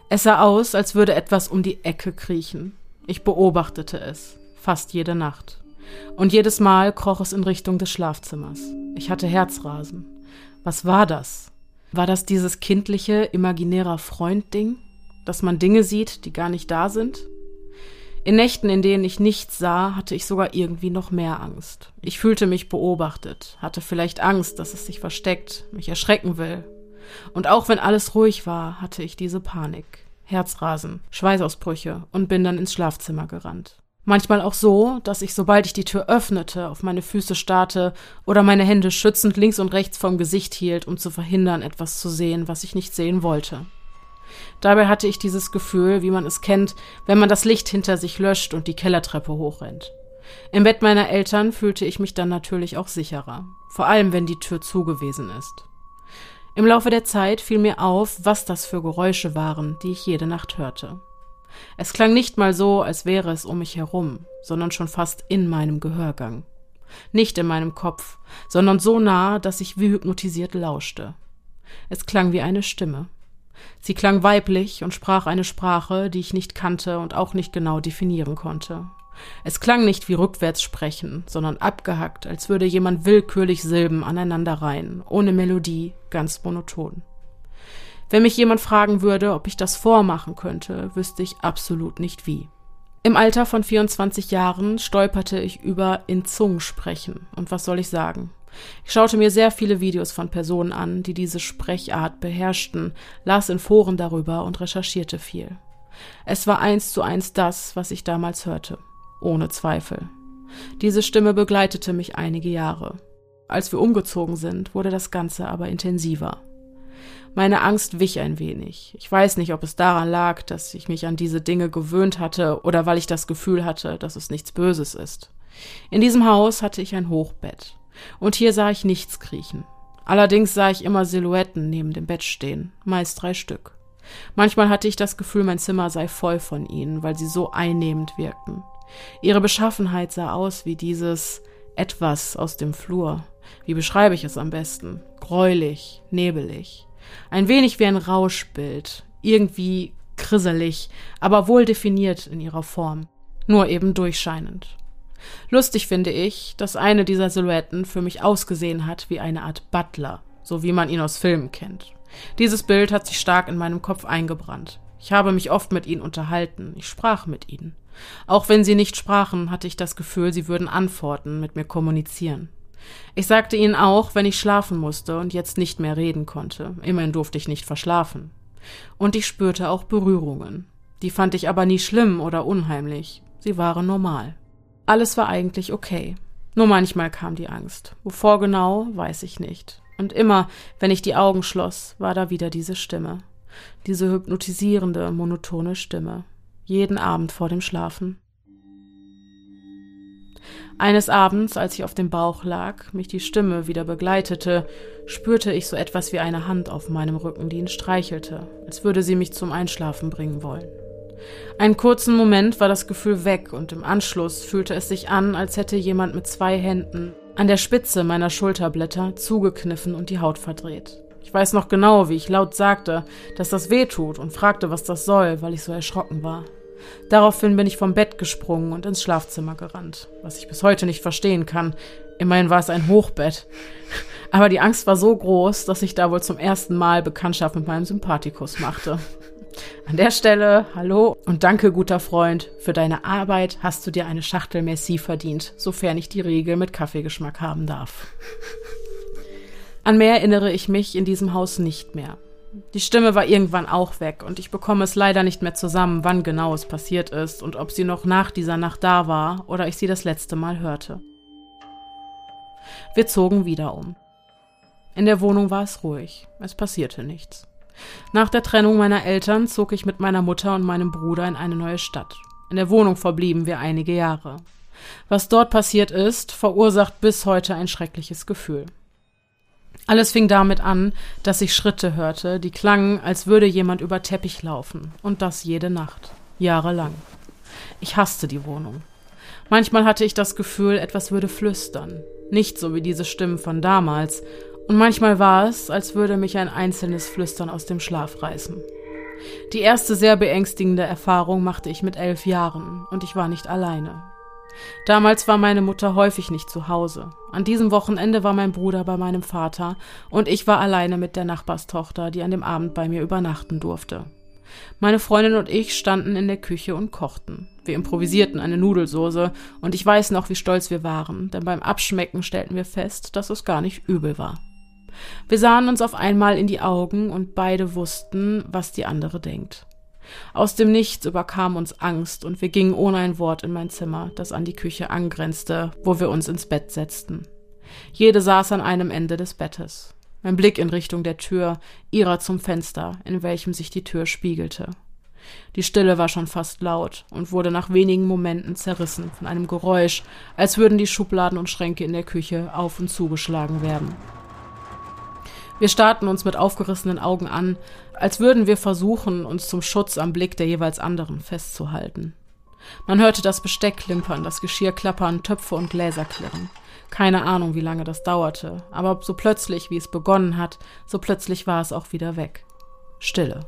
Es sah aus, als würde etwas um die Ecke kriechen. Ich beobachtete es, fast jede Nacht. Und jedes Mal kroch es in Richtung des Schlafzimmers. Ich hatte Herzrasen. Was war das? War das dieses kindliche, imaginärer Freund-Ding? Dass man Dinge sieht, die gar nicht da sind? In Nächten, in denen ich nichts sah, hatte ich sogar irgendwie noch mehr Angst. Ich fühlte mich beobachtet, hatte vielleicht Angst, dass es sich versteckt, mich erschrecken will. Und auch wenn alles ruhig war, hatte ich diese Panik. Herzrasen, Schweißausbrüche und bin dann ins Schlafzimmer gerannt. Manchmal auch so, dass ich, sobald ich die Tür öffnete, auf meine Füße starrte oder meine Hände schützend links und rechts vom Gesicht hielt, um zu verhindern, etwas zu sehen, was ich nicht sehen wollte. Dabei hatte ich dieses Gefühl, wie man es kennt, wenn man das Licht hinter sich löscht und die Kellertreppe hochrennt. Im Bett meiner Eltern fühlte ich mich dann natürlich auch sicherer, vor allem wenn die Tür zu gewesen ist. Im Laufe der Zeit fiel mir auf, was das für Geräusche waren, die ich jede Nacht hörte. Es klang nicht mal so, als wäre es um mich herum, sondern schon fast in meinem Gehörgang. Nicht in meinem Kopf, sondern so nah, dass ich wie hypnotisiert lauschte. Es klang wie eine Stimme. Sie klang weiblich und sprach eine Sprache, die ich nicht kannte und auch nicht genau definieren konnte. Es klang nicht wie rückwärts sprechen, sondern abgehackt, als würde jemand willkürlich Silben aneinanderreihen, ohne Melodie, ganz monoton. Wenn mich jemand fragen würde, ob ich das vormachen könnte, wüsste ich absolut nicht wie. Im Alter von 24 Jahren stolperte ich über in Zungen sprechen. Und was soll ich sagen? Ich schaute mir sehr viele Videos von Personen an, die diese Sprechart beherrschten, las in Foren darüber und recherchierte viel. Es war eins zu eins das, was ich damals hörte. Ohne Zweifel. Diese Stimme begleitete mich einige Jahre. Als wir umgezogen sind, wurde das Ganze aber intensiver. Meine Angst wich ein wenig. Ich weiß nicht, ob es daran lag, dass ich mich an diese Dinge gewöhnt hatte oder weil ich das Gefühl hatte, dass es nichts Böses ist. In diesem Haus hatte ich ein Hochbett. Und hier sah ich nichts kriechen. Allerdings sah ich immer Silhouetten neben dem Bett stehen, meist drei Stück. Manchmal hatte ich das Gefühl, mein Zimmer sei voll von ihnen, weil sie so einnehmend wirkten. Ihre Beschaffenheit sah aus wie dieses etwas aus dem Flur. Wie beschreibe ich es am besten? Gräulich, nebelig. Ein wenig wie ein Rauschbild, irgendwie krisselig, aber wohl definiert in ihrer Form, nur eben durchscheinend. Lustig finde ich, dass eine dieser Silhouetten für mich ausgesehen hat wie eine Art Butler, so wie man ihn aus Filmen kennt. Dieses Bild hat sich stark in meinem Kopf eingebrannt. Ich habe mich oft mit ihnen unterhalten, ich sprach mit ihnen. Auch wenn sie nicht sprachen, hatte ich das Gefühl, sie würden antworten, mit mir kommunizieren. Ich sagte ihnen auch, wenn ich schlafen musste und jetzt nicht mehr reden konnte. Immerhin durfte ich nicht verschlafen. Und ich spürte auch Berührungen. Die fand ich aber nie schlimm oder unheimlich. Sie waren normal. Alles war eigentlich okay. Nur manchmal kam die Angst. Wovor genau, weiß ich nicht. Und immer, wenn ich die Augen schloss, war da wieder diese Stimme. Diese hypnotisierende, monotone Stimme. Jeden Abend vor dem Schlafen. Eines Abends, als ich auf dem Bauch lag, mich die Stimme wieder begleitete, spürte ich so etwas wie eine Hand auf meinem Rücken, die ihn streichelte, als würde sie mich zum Einschlafen bringen wollen. Einen kurzen Moment war das Gefühl weg und im Anschluss fühlte es sich an, als hätte jemand mit zwei Händen an der Spitze meiner Schulterblätter zugekniffen und die Haut verdreht. Ich weiß noch genau, wie ich laut sagte, dass das weh tut und fragte, was das soll, weil ich so erschrocken war. Daraufhin bin ich vom Bett gesprungen und ins Schlafzimmer gerannt, was ich bis heute nicht verstehen kann. Immerhin war es ein Hochbett. Aber die Angst war so groß, dass ich da wohl zum ersten Mal Bekanntschaft mit meinem Sympathikus machte. An der Stelle, hallo und danke, guter Freund. Für deine Arbeit hast du dir eine Schachtel Merci verdient, sofern ich die Regel mit Kaffeegeschmack haben darf. An mehr erinnere ich mich in diesem Haus nicht mehr. Die Stimme war irgendwann auch weg und ich bekomme es leider nicht mehr zusammen, wann genau es passiert ist und ob sie noch nach dieser Nacht da war oder ich sie das letzte Mal hörte. Wir zogen wieder um. In der Wohnung war es ruhig, es passierte nichts. Nach der Trennung meiner Eltern zog ich mit meiner Mutter und meinem Bruder in eine neue Stadt. In der Wohnung verblieben wir einige Jahre. Was dort passiert ist, verursacht bis heute ein schreckliches Gefühl. Alles fing damit an, dass ich Schritte hörte, die klangen, als würde jemand über Teppich laufen, und das jede Nacht, jahrelang. Ich hasste die Wohnung. Manchmal hatte ich das Gefühl, etwas würde flüstern, nicht so wie diese Stimmen von damals, und manchmal war es, als würde mich ein einzelnes Flüstern aus dem Schlaf reißen. Die erste sehr beängstigende Erfahrung machte ich mit elf Jahren, und ich war nicht alleine. Damals war meine Mutter häufig nicht zu Hause. An diesem Wochenende war mein Bruder bei meinem Vater und ich war alleine mit der Nachbarstochter, die an dem Abend bei mir übernachten durfte. Meine Freundin und ich standen in der Küche und kochten. Wir improvisierten eine Nudelsoße und ich weiß noch, wie stolz wir waren, denn beim Abschmecken stellten wir fest, dass es gar nicht übel war. Wir sahen uns auf einmal in die Augen und beide wussten, was die andere denkt. Aus dem Nichts überkam uns Angst und wir gingen ohne ein Wort in mein Zimmer, das an die Küche angrenzte, wo wir uns ins Bett setzten. Jede saß an einem Ende des Bettes. Mein Blick in Richtung der Tür, ihrer zum Fenster, in welchem sich die Tür spiegelte. Die Stille war schon fast laut und wurde nach wenigen Momenten zerrissen von einem Geräusch, als würden die Schubladen und Schränke in der Küche auf und zugeschlagen werden. Wir starrten uns mit aufgerissenen Augen an, als würden wir versuchen, uns zum Schutz am Blick der jeweils anderen festzuhalten. Man hörte das Besteck klimpern, das Geschirr klappern, Töpfe und Gläser klirren. Keine Ahnung, wie lange das dauerte, aber so plötzlich, wie es begonnen hat, so plötzlich war es auch wieder weg. Stille.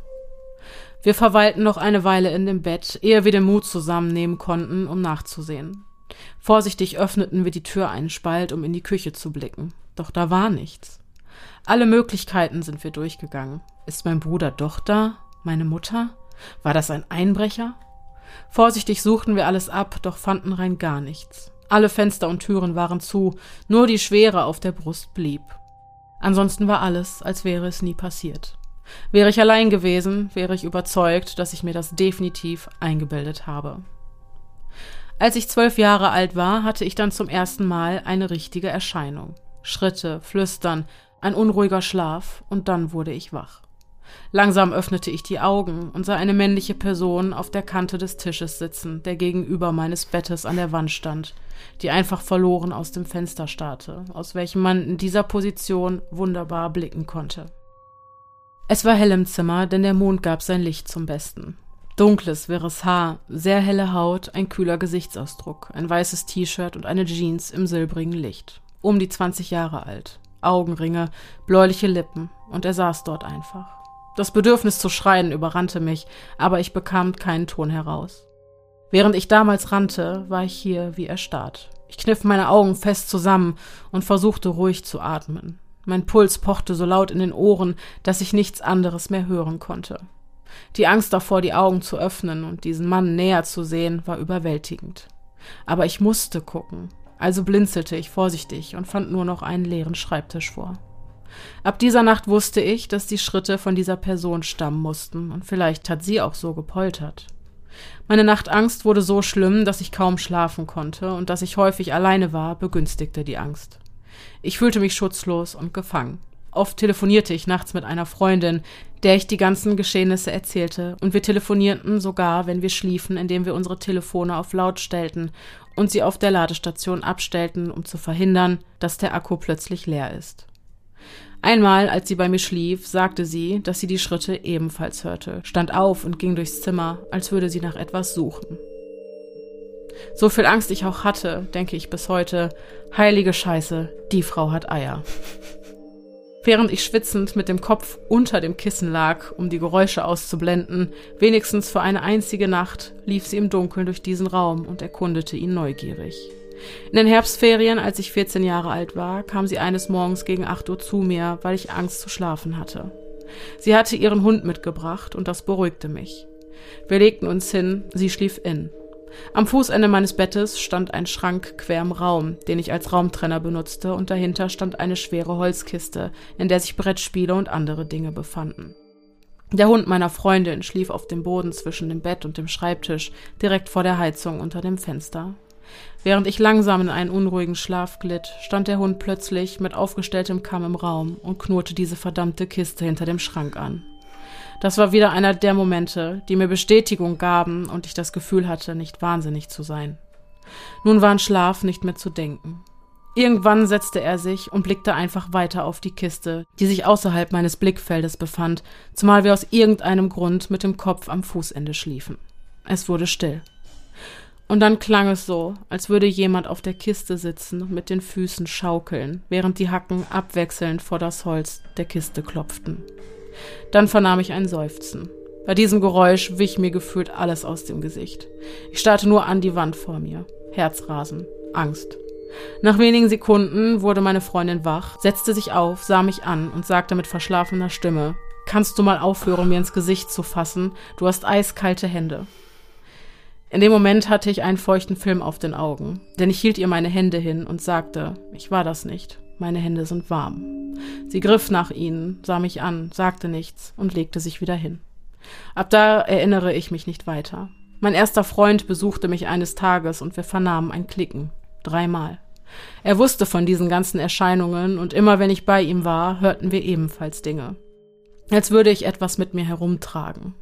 Wir verweilten noch eine Weile in dem Bett, ehe wir den Mut zusammennehmen konnten, um nachzusehen. Vorsichtig öffneten wir die Tür einen Spalt, um in die Küche zu blicken. Doch da war nichts. Alle Möglichkeiten sind wir durchgegangen. Ist mein Bruder doch da? Meine Mutter? War das ein Einbrecher? Vorsichtig suchten wir alles ab, doch fanden rein gar nichts. Alle Fenster und Türen waren zu, nur die Schwere auf der Brust blieb. Ansonsten war alles, als wäre es nie passiert. Wäre ich allein gewesen, wäre ich überzeugt, dass ich mir das definitiv eingebildet habe. Als ich zwölf Jahre alt war, hatte ich dann zum ersten Mal eine richtige Erscheinung. Schritte, Flüstern, ein unruhiger Schlaf, und dann wurde ich wach. Langsam öffnete ich die Augen und sah eine männliche Person auf der Kante des Tisches sitzen, der gegenüber meines Bettes an der Wand stand, die einfach verloren aus dem Fenster starrte, aus welchem man in dieser Position wunderbar blicken konnte. Es war hell im Zimmer, denn der Mond gab sein Licht zum Besten. Dunkles, wirres Haar, sehr helle Haut, ein kühler Gesichtsausdruck, ein weißes T-Shirt und eine Jeans im silbrigen Licht. Um die 20 Jahre alt. Augenringe, bläuliche Lippen, und er saß dort einfach. Das Bedürfnis zu schreien überrannte mich, aber ich bekam keinen Ton heraus. Während ich damals rannte, war ich hier wie erstarrt. Ich kniff meine Augen fest zusammen und versuchte ruhig zu atmen. Mein Puls pochte so laut in den Ohren, dass ich nichts anderes mehr hören konnte. Die Angst davor, die Augen zu öffnen und diesen Mann näher zu sehen, war überwältigend. Aber ich musste gucken, also blinzelte ich vorsichtig und fand nur noch einen leeren Schreibtisch vor. Ab dieser Nacht wusste ich, dass die Schritte von dieser Person stammen mussten, und vielleicht hat sie auch so gepoltert. Meine Nachtangst wurde so schlimm, dass ich kaum schlafen konnte, und dass ich häufig alleine war, begünstigte die Angst. Ich fühlte mich schutzlos und gefangen. Oft telefonierte ich nachts mit einer Freundin, der ich die ganzen Geschehnisse erzählte, und wir telefonierten sogar, wenn wir schliefen, indem wir unsere Telefone auf laut stellten und sie auf der Ladestation abstellten, um zu verhindern, dass der Akku plötzlich leer ist. Einmal, als sie bei mir schlief, sagte sie, dass sie die Schritte ebenfalls hörte, stand auf und ging durchs Zimmer, als würde sie nach etwas suchen. So viel Angst ich auch hatte, denke ich bis heute, heilige Scheiße, die Frau hat Eier. Während ich schwitzend mit dem Kopf unter dem Kissen lag, um die Geräusche auszublenden, wenigstens für eine einzige Nacht, lief sie im Dunkeln durch diesen Raum und erkundete ihn neugierig. In den Herbstferien, als ich 14 Jahre alt war, kam sie eines Morgens gegen 8 Uhr zu mir, weil ich Angst zu schlafen hatte. Sie hatte ihren Hund mitgebracht und das beruhigte mich. Wir legten uns hin, sie schlief in. Am Fußende meines Bettes stand ein Schrank quer im Raum, den ich als Raumtrenner benutzte, und dahinter stand eine schwere Holzkiste, in der sich Brettspiele und andere Dinge befanden. Der Hund meiner Freundin schlief auf dem Boden zwischen dem Bett und dem Schreibtisch, direkt vor der Heizung unter dem Fenster. Während ich langsam in einen unruhigen Schlaf glitt, stand der Hund plötzlich mit aufgestelltem Kamm im Raum und knurrte diese verdammte Kiste hinter dem Schrank an. Das war wieder einer der Momente, die mir Bestätigung gaben und ich das Gefühl hatte, nicht wahnsinnig zu sein. Nun war an Schlaf nicht mehr zu denken. Irgendwann setzte er sich und blickte einfach weiter auf die Kiste, die sich außerhalb meines Blickfeldes befand, zumal wir aus irgendeinem Grund mit dem Kopf am Fußende schliefen. Es wurde still. Und dann klang es so, als würde jemand auf der Kiste sitzen und mit den Füßen schaukeln, während die Hacken abwechselnd vor das Holz der Kiste klopften. Dann vernahm ich ein Seufzen. Bei diesem Geräusch wich mir gefühlt alles aus dem Gesicht. Ich starrte nur an die Wand vor mir. Herzrasen, Angst. Nach wenigen Sekunden wurde meine Freundin wach, setzte sich auf, sah mich an und sagte mit verschlafener Stimme, Kannst du mal aufhören, mir ins Gesicht zu fassen? Du hast eiskalte Hände. In dem Moment hatte ich einen feuchten Film auf den Augen, denn ich hielt ihr meine Hände hin und sagte, ich war das nicht. Meine Hände sind warm. Sie griff nach ihnen, sah mich an, sagte nichts und legte sich wieder hin. Ab da erinnere ich mich nicht weiter. Mein erster Freund besuchte mich eines Tages und wir vernahmen ein Klicken. Dreimal. Er wusste von diesen ganzen Erscheinungen und immer wenn ich bei ihm war, hörten wir ebenfalls Dinge. Als würde ich etwas mit mir herumtragen.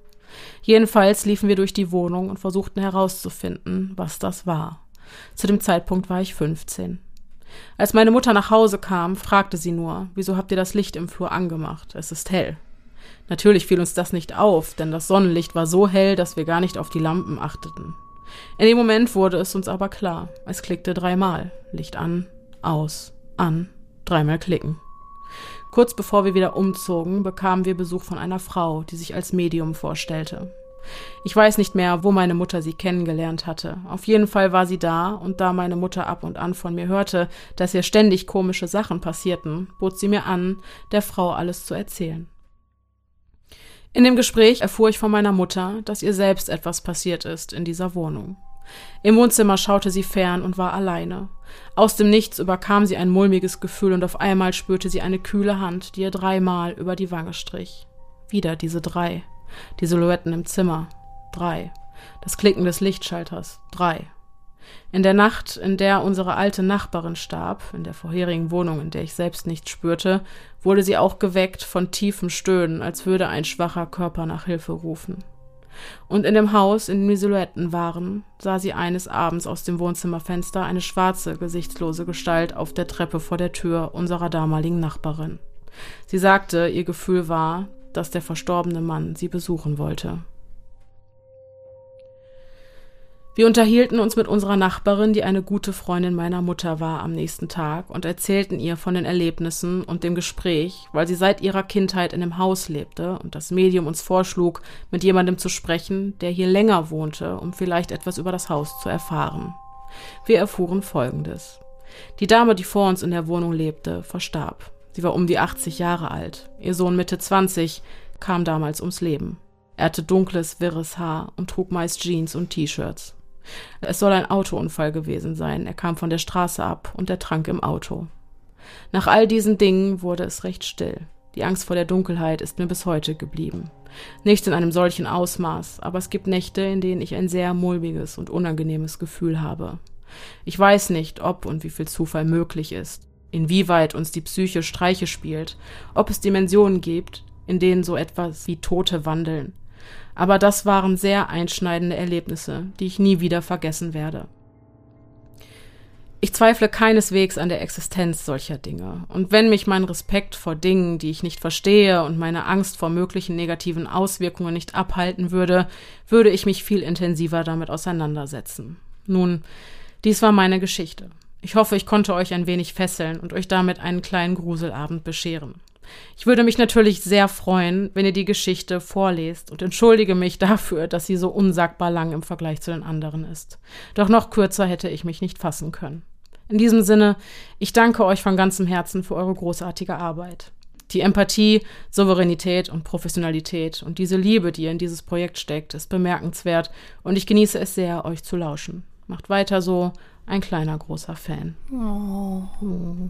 Jedenfalls liefen wir durch die Wohnung und versuchten herauszufinden, was das war. Zu dem Zeitpunkt war ich 15. Als meine Mutter nach Hause kam, fragte sie nur, wieso habt ihr das Licht im Flur angemacht? Es ist hell. Natürlich fiel uns das nicht auf, denn das Sonnenlicht war so hell, dass wir gar nicht auf die Lampen achteten. In dem Moment wurde es uns aber klar. Es klickte dreimal. Licht an, aus, an, dreimal klicken. Kurz bevor wir wieder umzogen, bekamen wir Besuch von einer Frau, die sich als Medium vorstellte. Ich weiß nicht mehr, wo meine Mutter sie kennengelernt hatte. Auf jeden Fall war sie da, und da meine Mutter ab und an von mir hörte, dass ihr ständig komische Sachen passierten, bot sie mir an, der Frau alles zu erzählen. In dem Gespräch erfuhr ich von meiner Mutter, dass ihr selbst etwas passiert ist in dieser Wohnung. Im Wohnzimmer schaute sie fern und war alleine. Aus dem Nichts überkam sie ein mulmiges Gefühl und auf einmal spürte sie eine kühle Hand, die ihr dreimal über die Wange strich. Wieder diese drei. Die Silhouetten im Zimmer. Drei. Das Klicken des Lichtschalters. Drei. In der Nacht, in der unsere alte Nachbarin starb, in der vorherigen Wohnung, in der ich selbst nichts spürte, wurde sie auch geweckt von tiefem Stöhnen, als würde ein schwacher Körper nach Hilfe rufen. Und in dem Haus, in dem die Silhouetten waren, sah sie eines Abends aus dem Wohnzimmerfenster eine schwarze, gesichtslose Gestalt auf der Treppe vor der Tür unserer damaligen Nachbarin. Sie sagte, ihr Gefühl war, dass der verstorbene Mann sie besuchen wollte. Wir unterhielten uns mit unserer Nachbarin, die eine gute Freundin meiner Mutter war, am nächsten Tag und erzählten ihr von den Erlebnissen und dem Gespräch, weil sie seit ihrer Kindheit in dem Haus lebte und das Medium uns vorschlug, mit jemandem zu sprechen, der hier länger wohnte, um vielleicht etwas über das Haus zu erfahren. Wir erfuhren Folgendes. Die Dame, die vor uns in der Wohnung lebte, verstarb. Sie war um die 80 Jahre alt. Ihr Sohn Mitte 20 kam damals ums Leben. Er hatte dunkles, wirres Haar und trug meist Jeans und T-Shirts. Es soll ein Autounfall gewesen sein. Er kam von der Straße ab und er trank im Auto. Nach all diesen Dingen wurde es recht still. Die Angst vor der Dunkelheit ist mir bis heute geblieben. Nicht in einem solchen Ausmaß, aber es gibt Nächte, in denen ich ein sehr mulmiges und unangenehmes Gefühl habe. Ich weiß nicht, ob und wie viel Zufall möglich ist, inwieweit uns die Psyche Streiche spielt, ob es Dimensionen gibt, in denen so etwas wie Tote wandeln, aber das waren sehr einschneidende Erlebnisse, die ich nie wieder vergessen werde. Ich zweifle keineswegs an der Existenz solcher Dinge. Und wenn mich mein Respekt vor Dingen, die ich nicht verstehe, und meine Angst vor möglichen negativen Auswirkungen nicht abhalten würde, würde ich mich viel intensiver damit auseinandersetzen. Nun, dies war meine Geschichte. Ich hoffe, ich konnte euch ein wenig fesseln und euch damit einen kleinen Gruselabend bescheren. Ich würde mich natürlich sehr freuen, wenn ihr die Geschichte vorlest und entschuldige mich dafür, dass sie so unsagbar lang im Vergleich zu den anderen ist. Doch noch kürzer hätte ich mich nicht fassen können. In diesem Sinne, ich danke euch von ganzem Herzen für eure großartige Arbeit. Die Empathie, Souveränität und Professionalität und diese Liebe, die ihr in dieses Projekt steckt, ist bemerkenswert und ich genieße es sehr, euch zu lauschen. Macht weiter so, ein kleiner großer Fan. Oh. Oh.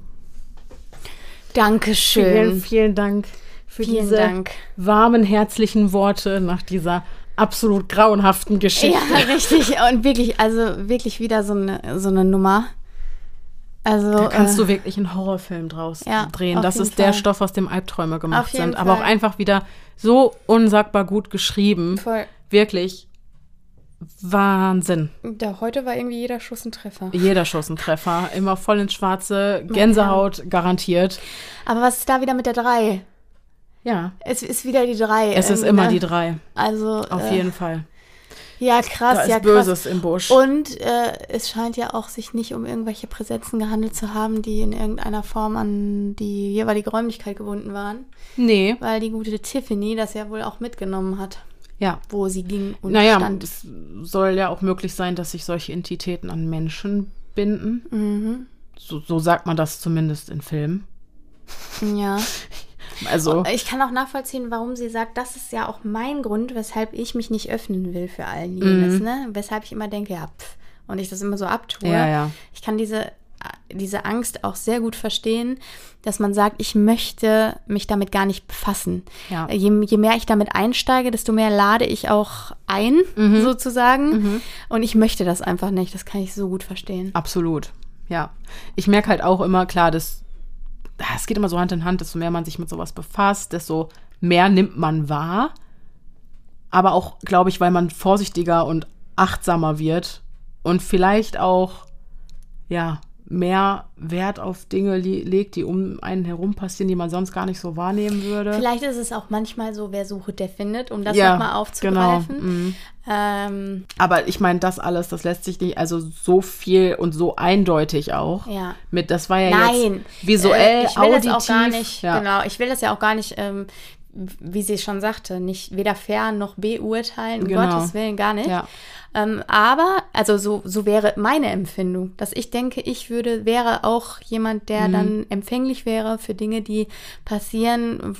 Dankeschön. Vielen, vielen Dank für vielen diese Dank. warmen, herzlichen Worte nach dieser absolut grauenhaften Geschichte. Ja, richtig. Und wirklich, also wirklich wieder so eine, so eine Nummer. Also, da kannst äh, du wirklich einen Horrorfilm draus ja, drehen. Das ist Fall. der Stoff, aus dem Albträume gemacht sind. Fall. Aber auch einfach wieder so unsagbar gut geschrieben. Voll. Wirklich Wahnsinn. Da, heute war irgendwie jeder Schuss ein Treffer. Jeder Schuss ein Treffer. Immer voll ins Schwarze. Gänsehaut ja. garantiert. Aber was ist da wieder mit der 3? Ja. Es ist wieder die 3. Es ist immer die 3. Also. Auf äh, jeden Fall. Ja, krass, da ist ja, Böses krass. im Busch. Und äh, es scheint ja auch sich nicht um irgendwelche Präsenzen gehandelt zu haben, die in irgendeiner Form an die jeweilige Räumlichkeit gebunden waren. Nee. Weil die gute Tiffany das ja wohl auch mitgenommen hat. Ja. Wo sie ging und naja, stand. es soll ja auch möglich sein, dass sich solche Entitäten an Menschen binden. Mhm. So, so sagt man das zumindest in Filmen. Ja. Also. Ich kann auch nachvollziehen, warum sie sagt, das ist ja auch mein Grund, weshalb ich mich nicht öffnen will für all jenes, Mhm. ne? Weshalb ich immer denke, ja, pff, und ich das immer so abtue. Ja, ja. Ich kann diese, diese Angst auch sehr gut verstehen, dass man sagt, ich möchte mich damit gar nicht befassen. Ja. Je, je mehr ich damit einsteige, desto mehr lade ich auch ein, Mhm. sozusagen. Und ich möchte das einfach nicht. Das kann ich so gut verstehen. Absolut. Ja. Ich merke halt auch immer, klar, das, ah, es geht immer so Hand in Hand, desto mehr man sich mit sowas befasst, desto mehr nimmt man wahr. Aber auch, glaube ich, weil man vorsichtiger und achtsamer wird und vielleicht auch, ja, mehr Wert auf Dinge legt, die um einen herum passieren, die man sonst gar nicht so wahrnehmen würde. Vielleicht ist es auch manchmal so, wer sucht, der findet, um das Ja, nochmal aufzugreifen. genau. Mhm. Ähm, Aber ich meine, das alles, das lässt sich nicht, also so viel und so eindeutig auch. Ja. Mit, das war ja Nein, jetzt visuell, äh, ich will auditiv. das auch gar nicht, ja. genau, ich will das ja auch gar nicht, ähm, wie sie schon sagte, nicht weder fern noch beurteilen, um Genau. Gottes Willen gar nicht. Ja. Ähm, aber, also so, so wäre meine Empfindung, dass ich denke, ich würde, wäre auch jemand, Mhm. der dann empfänglich wäre für Dinge, die passieren,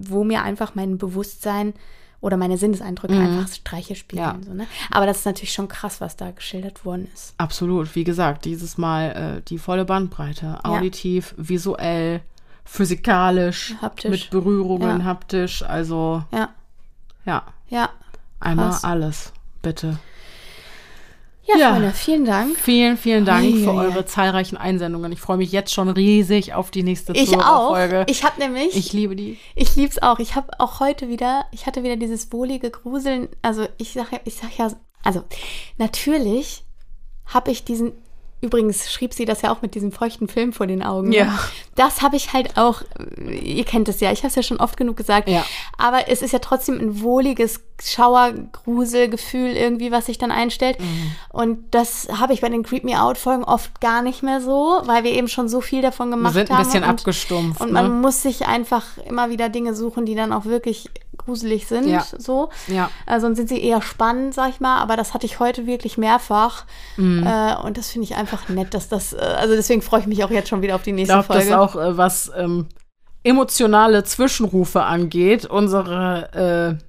wo mir einfach mein Bewusstsein oder meine Sinneseindrücke Mhm. einfach Streiche spielen. Ja. So, ne? Aber das ist natürlich schon krass, was da geschildert worden ist. Absolut. Wie gesagt, dieses Mal äh, die volle Bandbreite. Auditiv, visuell, physikalisch, Haptisch. mit Berührungen, Ja. haptisch. Also, Ja, ja, ja. einmal Krass. alles. Bitte. Ja, Ja. Freunde, vielen Dank. Vielen, vielen Dank Ui, für ui. eure zahlreichen Einsendungen. Ich freue mich jetzt schon riesig auf die nächste Ich auch. Ich habe nämlich, Ich liebe die. Ich lieb's auch. Ich habe auch heute wieder, ich hatte wieder dieses wohlige Gruseln. Also ich sag ja, ich sag ja, also natürlich habe ich diesen. Übrigens schrieb sie das ja auch mit diesem feuchten Film vor den Augen. ne? Ja. Das habe ich halt auch, ihr kennt es ja, ich habe es ja schon oft genug gesagt. Ja. Aber es ist ja trotzdem ein wohliges Schauergruselgefühl irgendwie, was sich dann einstellt. Mhm. Und das habe ich bei den Creep Me Out Folgen oft gar nicht mehr so, weil wir eben schon so viel davon Wir gemacht haben. sind ein bisschen und, abgestumpft. und man ne? muss sich einfach immer wieder Dinge suchen, die dann auch wirklich gruselig sind. Ja. So. Ja. Äh, sonst sind sie eher spannend, sag ich mal. Aber das hatte ich heute wirklich mehrfach. Mhm. Äh, und das finde ich einfach nett, dass das, äh, also deswegen freue ich mich auch jetzt schon wieder auf die Ich nächste glaube, Folge. das auch, äh, was ähm, emotionale Zwischenrufe angeht, unsere äh,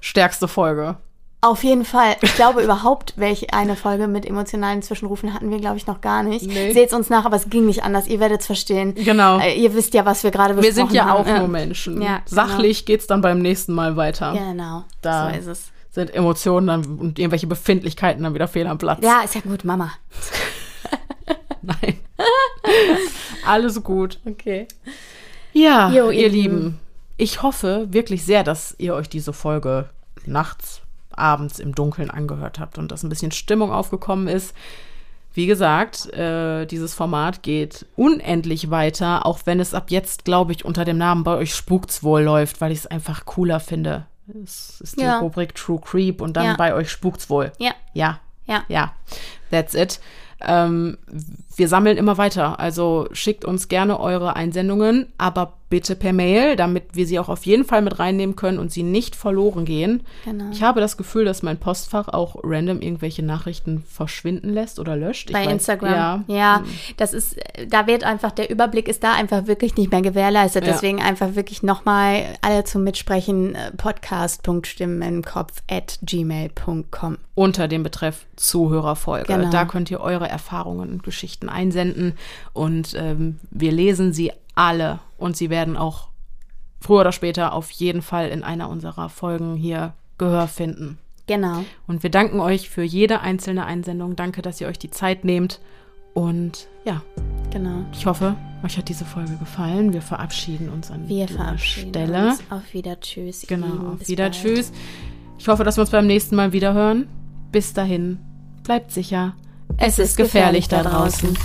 stärkste Folge. Auf jeden Fall. Ich glaube überhaupt, welche eine Folge mit emotionalen Zwischenrufen hatten wir, glaube ich, noch gar nicht. Nee. Seht's uns nach, aber es ging nicht anders. Ihr werdet es verstehen. Genau. Äh, ihr wisst ja, was wir gerade Wir besprochen sind ja haben. auch nur Menschen. Ja, genau. Sachlich geht's dann beim nächsten Mal weiter. Genau. Da so ist es. sind Emotionen dann und irgendwelche Befindlichkeiten dann wieder fehl am Platz. Ja, ist ja gut, Mama. Nein. Alles gut. Okay. Ja, Jo, ihr, ihr Lieben. Ich hoffe wirklich sehr, dass ihr euch diese Folge nachts, abends im Dunkeln angehört habt und dass ein bisschen Stimmung aufgekommen ist. Wie gesagt, äh, dieses Format geht unendlich weiter, auch wenn es ab jetzt, glaube ich, unter dem Namen bei euch spukt's wohl läuft, weil ich es einfach cooler finde. Es ist die Ja. Rubrik True Creep und dann Ja. bei euch spukt's wohl. Ja. Ja, Ja. ja, that's it. Ähm, wir sammeln immer weiter. Also schickt uns gerne eure Einsendungen, aber bitte per Mail, damit wir sie auch auf jeden Fall mit reinnehmen können und sie nicht verloren gehen. Genau. Ich habe das Gefühl, dass mein Postfach auch random irgendwelche Nachrichten verschwinden lässt oder löscht. Bei weiß- Instagram. Ja. Ja. das ist, da wird einfach, der Überblick ist da einfach wirklich nicht mehr gewährleistet. Ja. Deswegen einfach wirklich nochmal alle zum Mitsprechen, äh, podcast.stimmen im Kopf at gmail.com. unter dem Betreff Zuhörerfolge. Genau. Da könnt ihr eure Erfahrungen und Geschichten einsenden und ähm, wir lesen sie alle und sie werden auch früher oder später auf jeden Fall in einer unserer Folgen hier Gehör finden. Genau. Und wir danken euch für jede einzelne Einsendung. Danke, dass ihr euch die Zeit nehmt. Und ja, Genau. ich hoffe, euch hat diese Folge gefallen. Wir verabschieden uns an Wir dieser verabschieden Stelle. uns. Auf wieder Tschüss. Genau, auf Bis wieder. bald. Tschüss. Ich hoffe, dass wir uns beim nächsten Mal wieder hören. Bis dahin, bleibt sicher. Es, ist gefährlich da draußen.